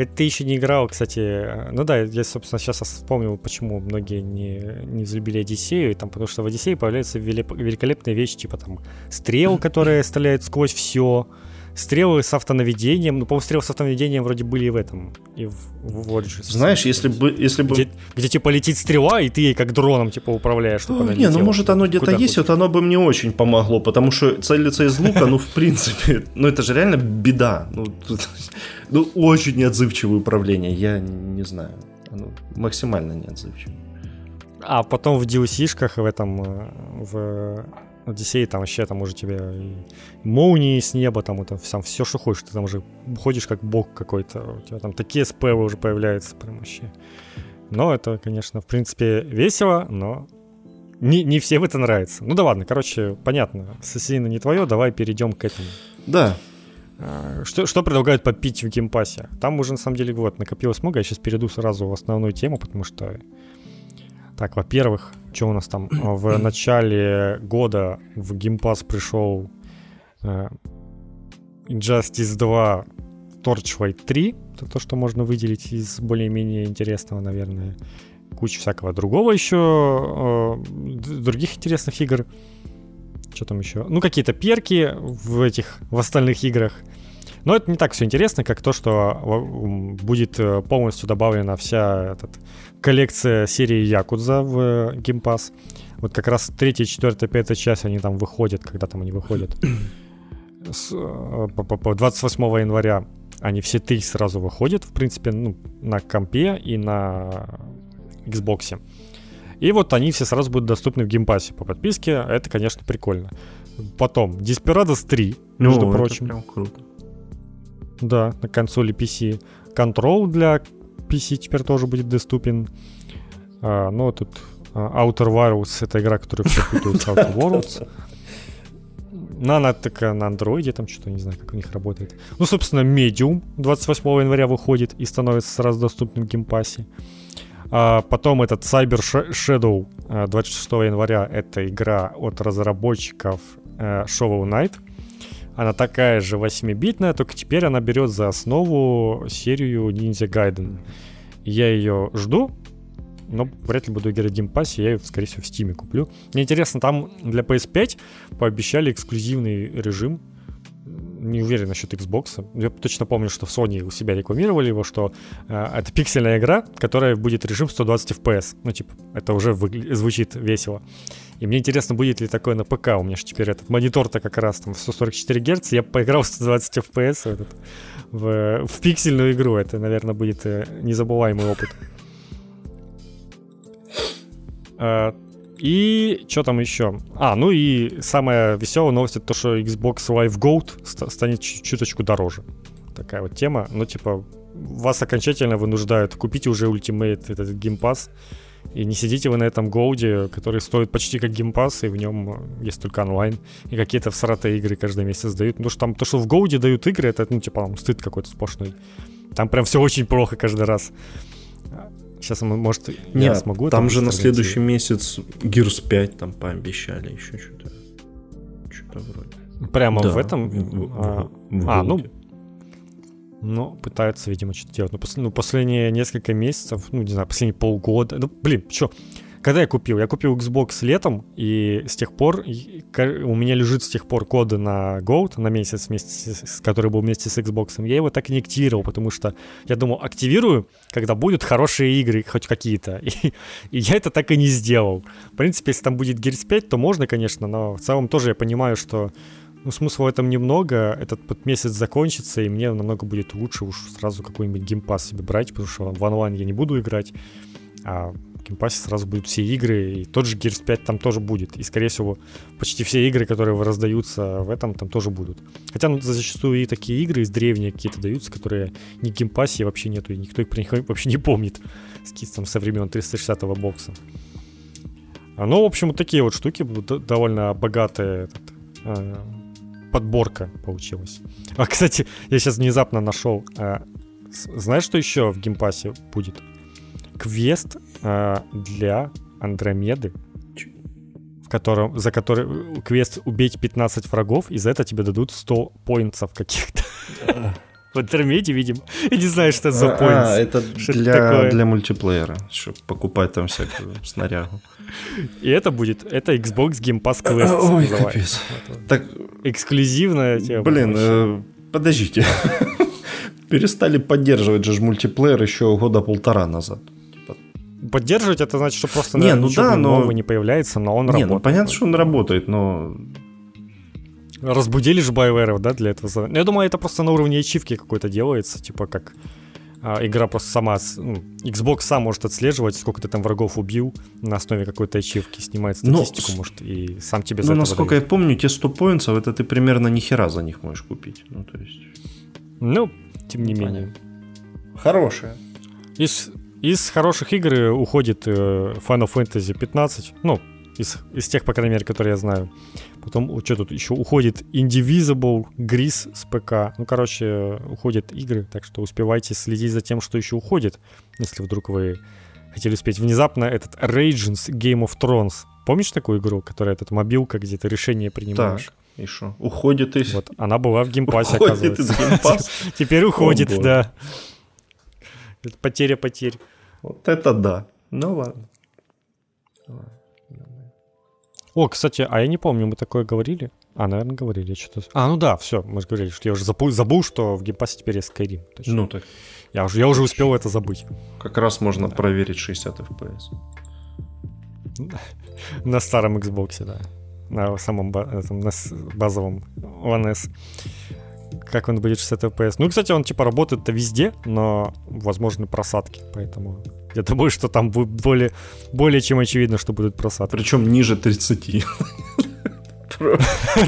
A: Это ты еще не играл, кстати. Ну да, я, собственно, сейчас вспомнил, почему многие не, не взлюбили Одиссею. Там, потому что в Одиссее появляются великолепные вещи, типа там стрел, которые стреляют сквозь все, стрелы с автонаведением. Ну, по-моему, стрелы с автонаведением вроде были и в этом, и в, в Origins.
B: Знаешь, если бы... Если бы...
A: Где, где, типа, летит стрела, и ты ей как дроном, типа, управляешь, чтобы
B: ну, она Не, ну, может, оно где-то есть, вот оно бы мне очень помогло, потому что целиться из лука, ну, в принципе, ну, это же реально беда. Ну, ну очень неотзывчивое управление, я не знаю. Оно максимально неотзывчивое.
A: А потом в DLC-шках в этом, э, в Одиссей там вообще там уже тебе молнии с неба, там это сам все, что хочешь, ты там уже ходишь как бог какой-то, у тебя там такие спеллы уже появляются прям вообще. Но это, конечно, в принципе весело, но не, не всем это нравится. Ну да ладно, короче, понятно, Ассасина не твое, давай перейдем к этому.
B: Да.
A: А, что, что предлагают попить в геймпассе? Там уже на самом деле вот накопилось много, я сейчас перейду сразу в основную тему, потому что так, во-первых, что у нас там? В начале года в Game Pass пришел э, Injustice 2 Torchlight 3. Это то, что можно выделить из более-менее интересного, наверное. Куча всякого другого еще, э, других интересных игр. Что там еще? Ну, какие-то перки в этих, в остальных играх. Но это не так все интересно, как то, что будет э, полностью добавлена вся этот, коллекция серии Якудза в э, Game Pass. Вот как раз третья, четвертая, пятая часть, они там выходят, когда там они выходят. С, э, по, по, по 28 января они все три сразу выходят, в принципе, ну, на компе и на Xbox. И вот они все сразу будут доступны в геймпассе по подписке. Это, конечно, прикольно. Потом Desperados 3, между О, прочим.
B: Это прям круто.
A: Да, на консоли PC. Control для PC теперь тоже будет доступен. А, ну, тут а, Outer Worlds — это игра, которую все путают с Outer Worlds. Ну, она такая на андроиде, там что-то, не знаю, как у них работает. Ну, собственно, Medium 28 января выходит и становится сразу доступным в геймпассе. А потом этот Cyber Shadow 26 января. Это игра от разработчиков э, Shovel Knight — она такая же 8-битная, только теперь она берет за основу серию Ninja Gaiden. Я ее жду, но вряд ли буду играть в Pass, я ее, скорее всего, в Steam куплю. Мне интересно, там для PS5 пообещали эксклюзивный режим. Не уверен насчет Xbox. Я точно помню, что в Sony у себя рекламировали его, что э, это пиксельная игра, которая будет режим 120 FPS. Ну, типа, это уже выгля- звучит весело. И мне интересно, будет ли такое на ПК. У меня же теперь этот монитор-то как раз там 144 Гц. Я поиграл в 120 FPS в, в, в пиксельную игру. Это, наверное, будет э, незабываемый опыт. А, и что там еще? А, ну и самая веселая новость это то, что Xbox Live Gold станет чуточку дороже. Такая вот тема. Ну, типа, вас окончательно вынуждают купить уже Ultimate этот Game Pass. И не сидите вы на этом гоуде, который стоит почти как геймпас, и в нем есть только онлайн. И какие-то всратые игры каждый месяц дают. Ну, что там, то, что в гоуде дают игры, это, ну, типа, там, стыд какой-то сплошной. Там прям все очень плохо каждый раз. Сейчас, может,
B: не я смогу. Там же на следующий месяц Gears 5 там пообещали, еще что-то.
A: Что-то вроде. Прямо да, в этом? В, а, в, в, а, ну, ну, пытаются, видимо, что-то делать. Но ну, пос- ну, последние несколько месяцев, ну, не знаю, последние полгода. Ну, блин, что? Когда я купил? Я купил Xbox летом, и с тех пор у меня лежит с тех пор коды на Gold на месяц, вместе с, который был вместе с Xbox. Я его так и не активировал, потому что я думал, активирую, когда будут хорошие игры, хоть какие-то. И, и я это так и не сделал. В принципе, если там будет Gears 5, то можно, конечно, но в целом тоже я понимаю, что ну, смысла в этом немного. Этот месяц закончится, и мне намного будет лучше уж сразу какой-нибудь геймпас себе брать, потому что в онлайн я не буду играть, а в геймпассе сразу будут все игры, и тот же Gears 5 там тоже будет. И, скорее всего, почти все игры, которые раздаются в этом, там тоже будут. Хотя ну, зачастую и такие игры из древние какие-то даются, которые ни в геймпассе вообще нету, и никто их про них вообще не помнит с там, со времен 360-го бокса. А, ну, в общем, вот такие вот штуки будут довольно богатые этот, а, подборка получилась. А, кстати, я сейчас внезапно нашел. А, знаешь, что еще в геймпассе будет? Квест а, для Андромеды, в котором, за который квест убить 15 врагов, и за это тебе дадут 100 поинтов каких-то. В Андромеде, видимо. Я не знаю, что это за поинт.
B: А, это для, для мультиплеера, чтобы покупать там всякую снарягу.
A: И это будет, это Xbox Game Pass Quest.
B: Ой, капец.
A: Так... Эксклюзивная
B: тема. Блин, э, подождите. Перестали поддерживать же мультиплеер еще года полтора назад.
A: Типа. Поддерживать это значит, что просто не, ну да, но... нового не появляется, но он не, ну работает.
B: Ну понятно, что он работает, но
A: Разбудили же BioWare, да, для этого? Ну, я думаю, это просто на уровне ачивки какой-то делается, типа как а, игра просто сама, ну, Xbox сам может отслеживать, сколько ты там врагов убил на основе какой-то ачивки, снимает статистику, но, может, и сам тебе
B: за Ну, насколько дает. я помню, те 100 поинтов, это ты примерно ни хера за них можешь купить. Ну, то есть...
A: Ну, тем не менее.
B: Хорошая.
A: Из, из хороших игр уходит э, Final Fantasy 15, ну, из, из тех, по крайней мере, которые я знаю. Потом, что тут еще уходит Indivisible, Gris с ПК. Ну, короче, уходят игры, так что успевайте следить за тем, что еще уходит, если вдруг вы хотели успеть. Внезапно этот Ragens Game of Thrones. Помнишь такую игру, которая этот мобилка, где ты решение принимаешь? Так.
B: И что? Уходит из...
A: Вот, она была в геймпассе, уходит оказывается. из геймпасса? Теперь уходит, да. Потеря потерь.
B: Вот это да. Ну ладно.
A: О, кстати, а я не помню, мы такое говорили? А, наверное, говорили. Что-то... А, ну да, все, мы же говорили, что я уже забыл, забыл что в геймпассе теперь есть Skyrim.
B: Точно. Ну так.
A: Я уже, я уже успел это забыть.
B: Как раз можно да. проверить 60 FPS.
A: На старом Xbox, да. На самом этом, на базовом One S. Как он будет 60 FPS? Ну, кстати, он типа работает-то везде, но возможны просадки, поэтому я думаю, что там будет более, более чем очевидно, что будут просадки.
B: Причем ниже 30.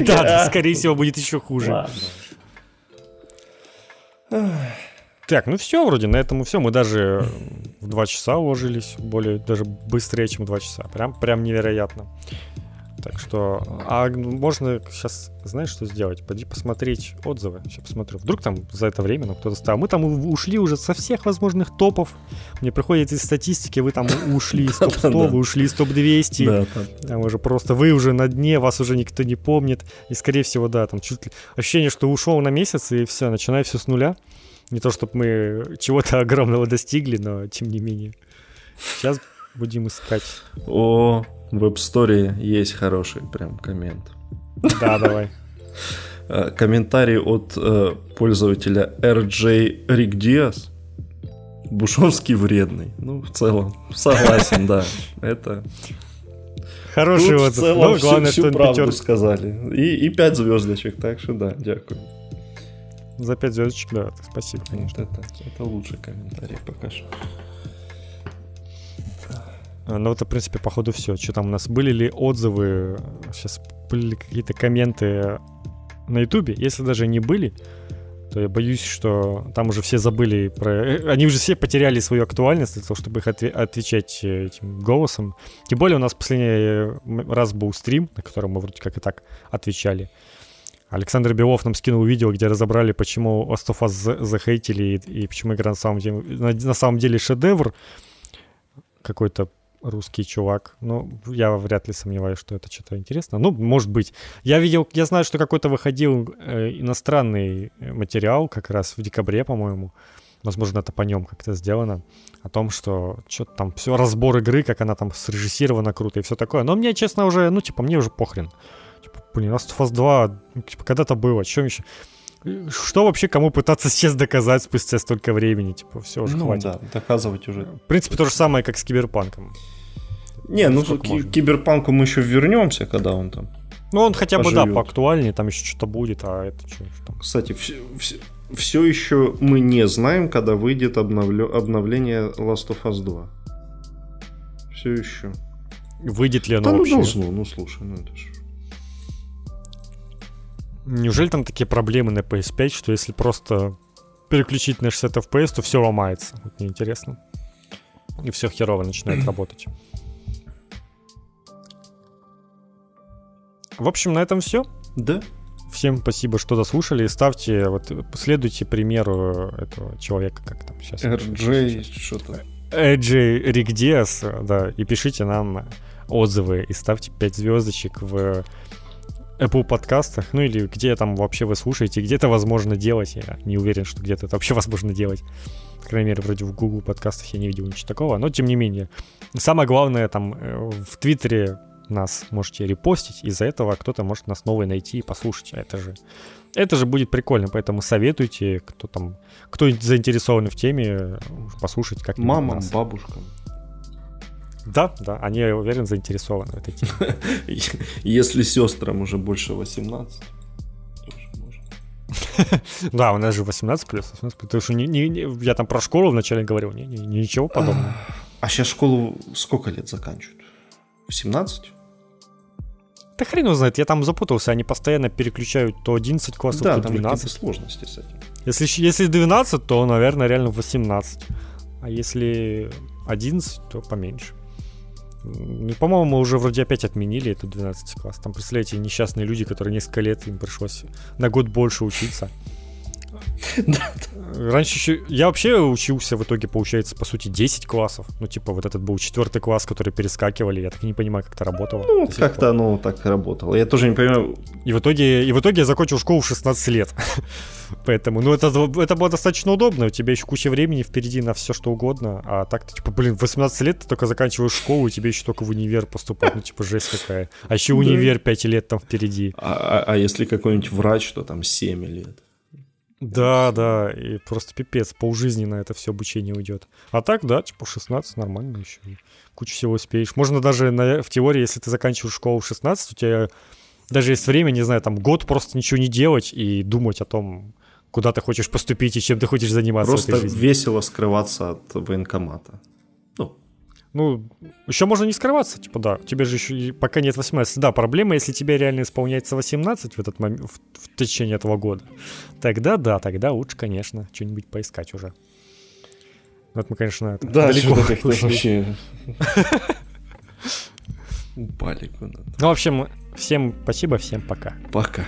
A: Да, скорее всего, будет еще хуже. Так, ну все, вроде на этом все. Мы даже в 2 часа уложились, более даже быстрее, чем 2 часа. Прям, прям невероятно. Так что, а можно сейчас, знаешь, что сделать? Пойди посмотреть отзывы. Сейчас посмотрю. Вдруг там за это время ну, кто-то стал. Мы там ушли уже со всех возможных топов. Мне приходит из статистики, вы там ушли из топ-100, вы ушли из топ-200. Там уже просто вы уже на дне, вас уже никто не помнит. И, скорее всего, да, там чуть ли... Ощущение, что ушел на месяц, и все, начинай все с нуля. Не то, чтобы мы чего-то огромного достигли, но тем не менее. Сейчас будем искать.
B: О, в App Store есть хороший прям коммент.
A: Да, давай.
B: Э, комментарий от э, пользователя RJ Rick Diaz. Бушовский вредный. Ну, в целом, согласен, да. Это...
A: Хороший
B: Тут
A: отзыв.
B: в целом
A: Ну,
B: всю,
A: главное,
B: всю
A: что
B: правду
A: пятер...
B: сказали. И, и 5 звездочек, так что да, дякую.
A: За 5 звездочек, да, спасибо,
B: Вот
A: конечно.
B: это, это лучший комментарий пока что.
A: А, Ну, это, в принципе, походу все. Что там у нас? Были ли отзывы? Сейчас были ли какие-то комменты на Ютубе? Если даже не были, то я боюсь, что там уже все забыли про... э, Они уже все потеряли свою актуальность для того, чтобы их отве- отвечать э, этим голосом. Тем более у нас последний э, раз был стрим, на котором мы вроде как и так отвечали. Александр Белов нам скинул видео, где разобрали, почему Last of Us за- захейтили и, и почему игра на самом деле, на, на самом деле шедевр. Какой-то русский чувак. Ну, я вряд ли сомневаюсь, что это что-то интересно. Ну, может быть. Я видел, я знаю, что какой-то выходил э, иностранный э, материал как раз в декабре, по-моему. Возможно, это по нем как-то сделано. О том, что что-то там все, разбор игры, как она там срежиссирована круто и все такое. Но мне, честно, уже, ну, типа, мне уже похрен. Типа, блин, Last of Us 2, ну, типа, когда-то было, чем еще? Что вообще кому пытаться сейчас доказать спустя столько времени? Типа, все уже
B: ну
A: хватит.
B: да, доказывать уже.
A: В принципе, то же самое, как с Киберпанком.
B: Не, ну к
A: можно?
B: киберпанку мы еще вернемся, когда он там.
A: Ну, он хотя бы, да,
B: Поживёт.
A: поактуальнее, там еще что-то будет, а это что там?
B: Кстати, все, еще мы не знаем, когда выйдет обновлё- обновление Last of Us 2. Все еще.
A: Выйдет ли оно
B: да ну
A: вообще?
B: должно, ну слушай, ну это ж.
A: Неужели там такие проблемы на PS5, что если просто переключить на 60 FPS, то все ломается? Вот мне интересно. И все херово начинает работать. В общем, на этом все.
B: Да?
A: Всем спасибо, что дослушали. Ставьте, вот следуйте примеру этого человека, как там сейчас.
B: RJ, что-то.
A: Эджи Ригдиас, да, и пишите нам отзывы и ставьте 5 звездочек в Apple подкастах, ну или где там вообще вы слушаете, где-то возможно делать, я не уверен, что где-то это вообще возможно делать. По крайней мере, вроде в Google подкастах я не видел ничего такого, но тем не менее. Самое главное, там э, в Твиттере нас можете репостить, из-за этого кто-то может нас новый найти и послушать. Это же, это же будет прикольно, поэтому советуйте, кто там, кто заинтересован в теме, послушать как
B: Мамам,
A: нас.
B: бабушкам.
A: Да, да, они, я уверен, заинтересованы в этой теме.
B: Если сестрам уже больше 18, тоже можно.
A: Да, у нас же 18 плюс, 18 плюс. Потому что не, не- не- я там про школу вначале говорил, не, не- ничего подобного.
B: А сейчас школу сколько лет заканчивают? В 17?
A: Да хрен его знает, я там запутался, они постоянно переключают то 11 классов,
B: Да,
A: то
B: там какие-то
A: 12.
B: сложности с этим.
A: Если, если 12, то, наверное, реально 18. А если 11, то поменьше. Ну, по-моему, уже вроде опять отменили этот 12 класс. Там, представляете, несчастные люди, которые несколько лет им пришлось на год больше учиться. Раньше еще... Я вообще учился в итоге, получается, по сути, 10 классов. Ну, типа, вот этот был четвертый класс, который перескакивали. Я так и не понимаю, как это работало.
B: Ну, как-то оно так работало. Я тоже не понимаю.
A: И в итоге, и в итоге я закончил школу в 16 лет. Поэтому, ну, это, это было достаточно удобно. У тебя еще куча времени впереди на все, что угодно. А так ты, типа, блин, в 18 лет ты только заканчиваешь школу, и тебе еще только в универ поступать. Ну, типа, жесть какая. А еще универ 5 лет там впереди.
B: А, а- а если какой-нибудь врач, то там 7 лет.
A: Да, да, и просто пипец, полжизни на это все обучение уйдет. А так, да, типа 16 нормально еще. Кучу всего успеешь. Можно даже на, в теории, если ты заканчиваешь школу в 16, у тебя даже есть время, не знаю, там год просто ничего не делать и думать о том, куда ты хочешь поступить и чем ты хочешь заниматься
B: Просто весело скрываться от военкомата. Ну,
A: еще можно не скрываться, типа, да, тебе же еще пока нет 18. Да, проблема, если тебе реально исполняется 18 в этот момент, в, в течение этого года, тогда да, тогда лучше, конечно, что-нибудь поискать уже. Ну, это мы, конечно, это далеко
B: что-то как-то
A: ушли.
B: вообще упали куда-то.
A: Ну, в общем, всем спасибо, всем пока.
B: Пока.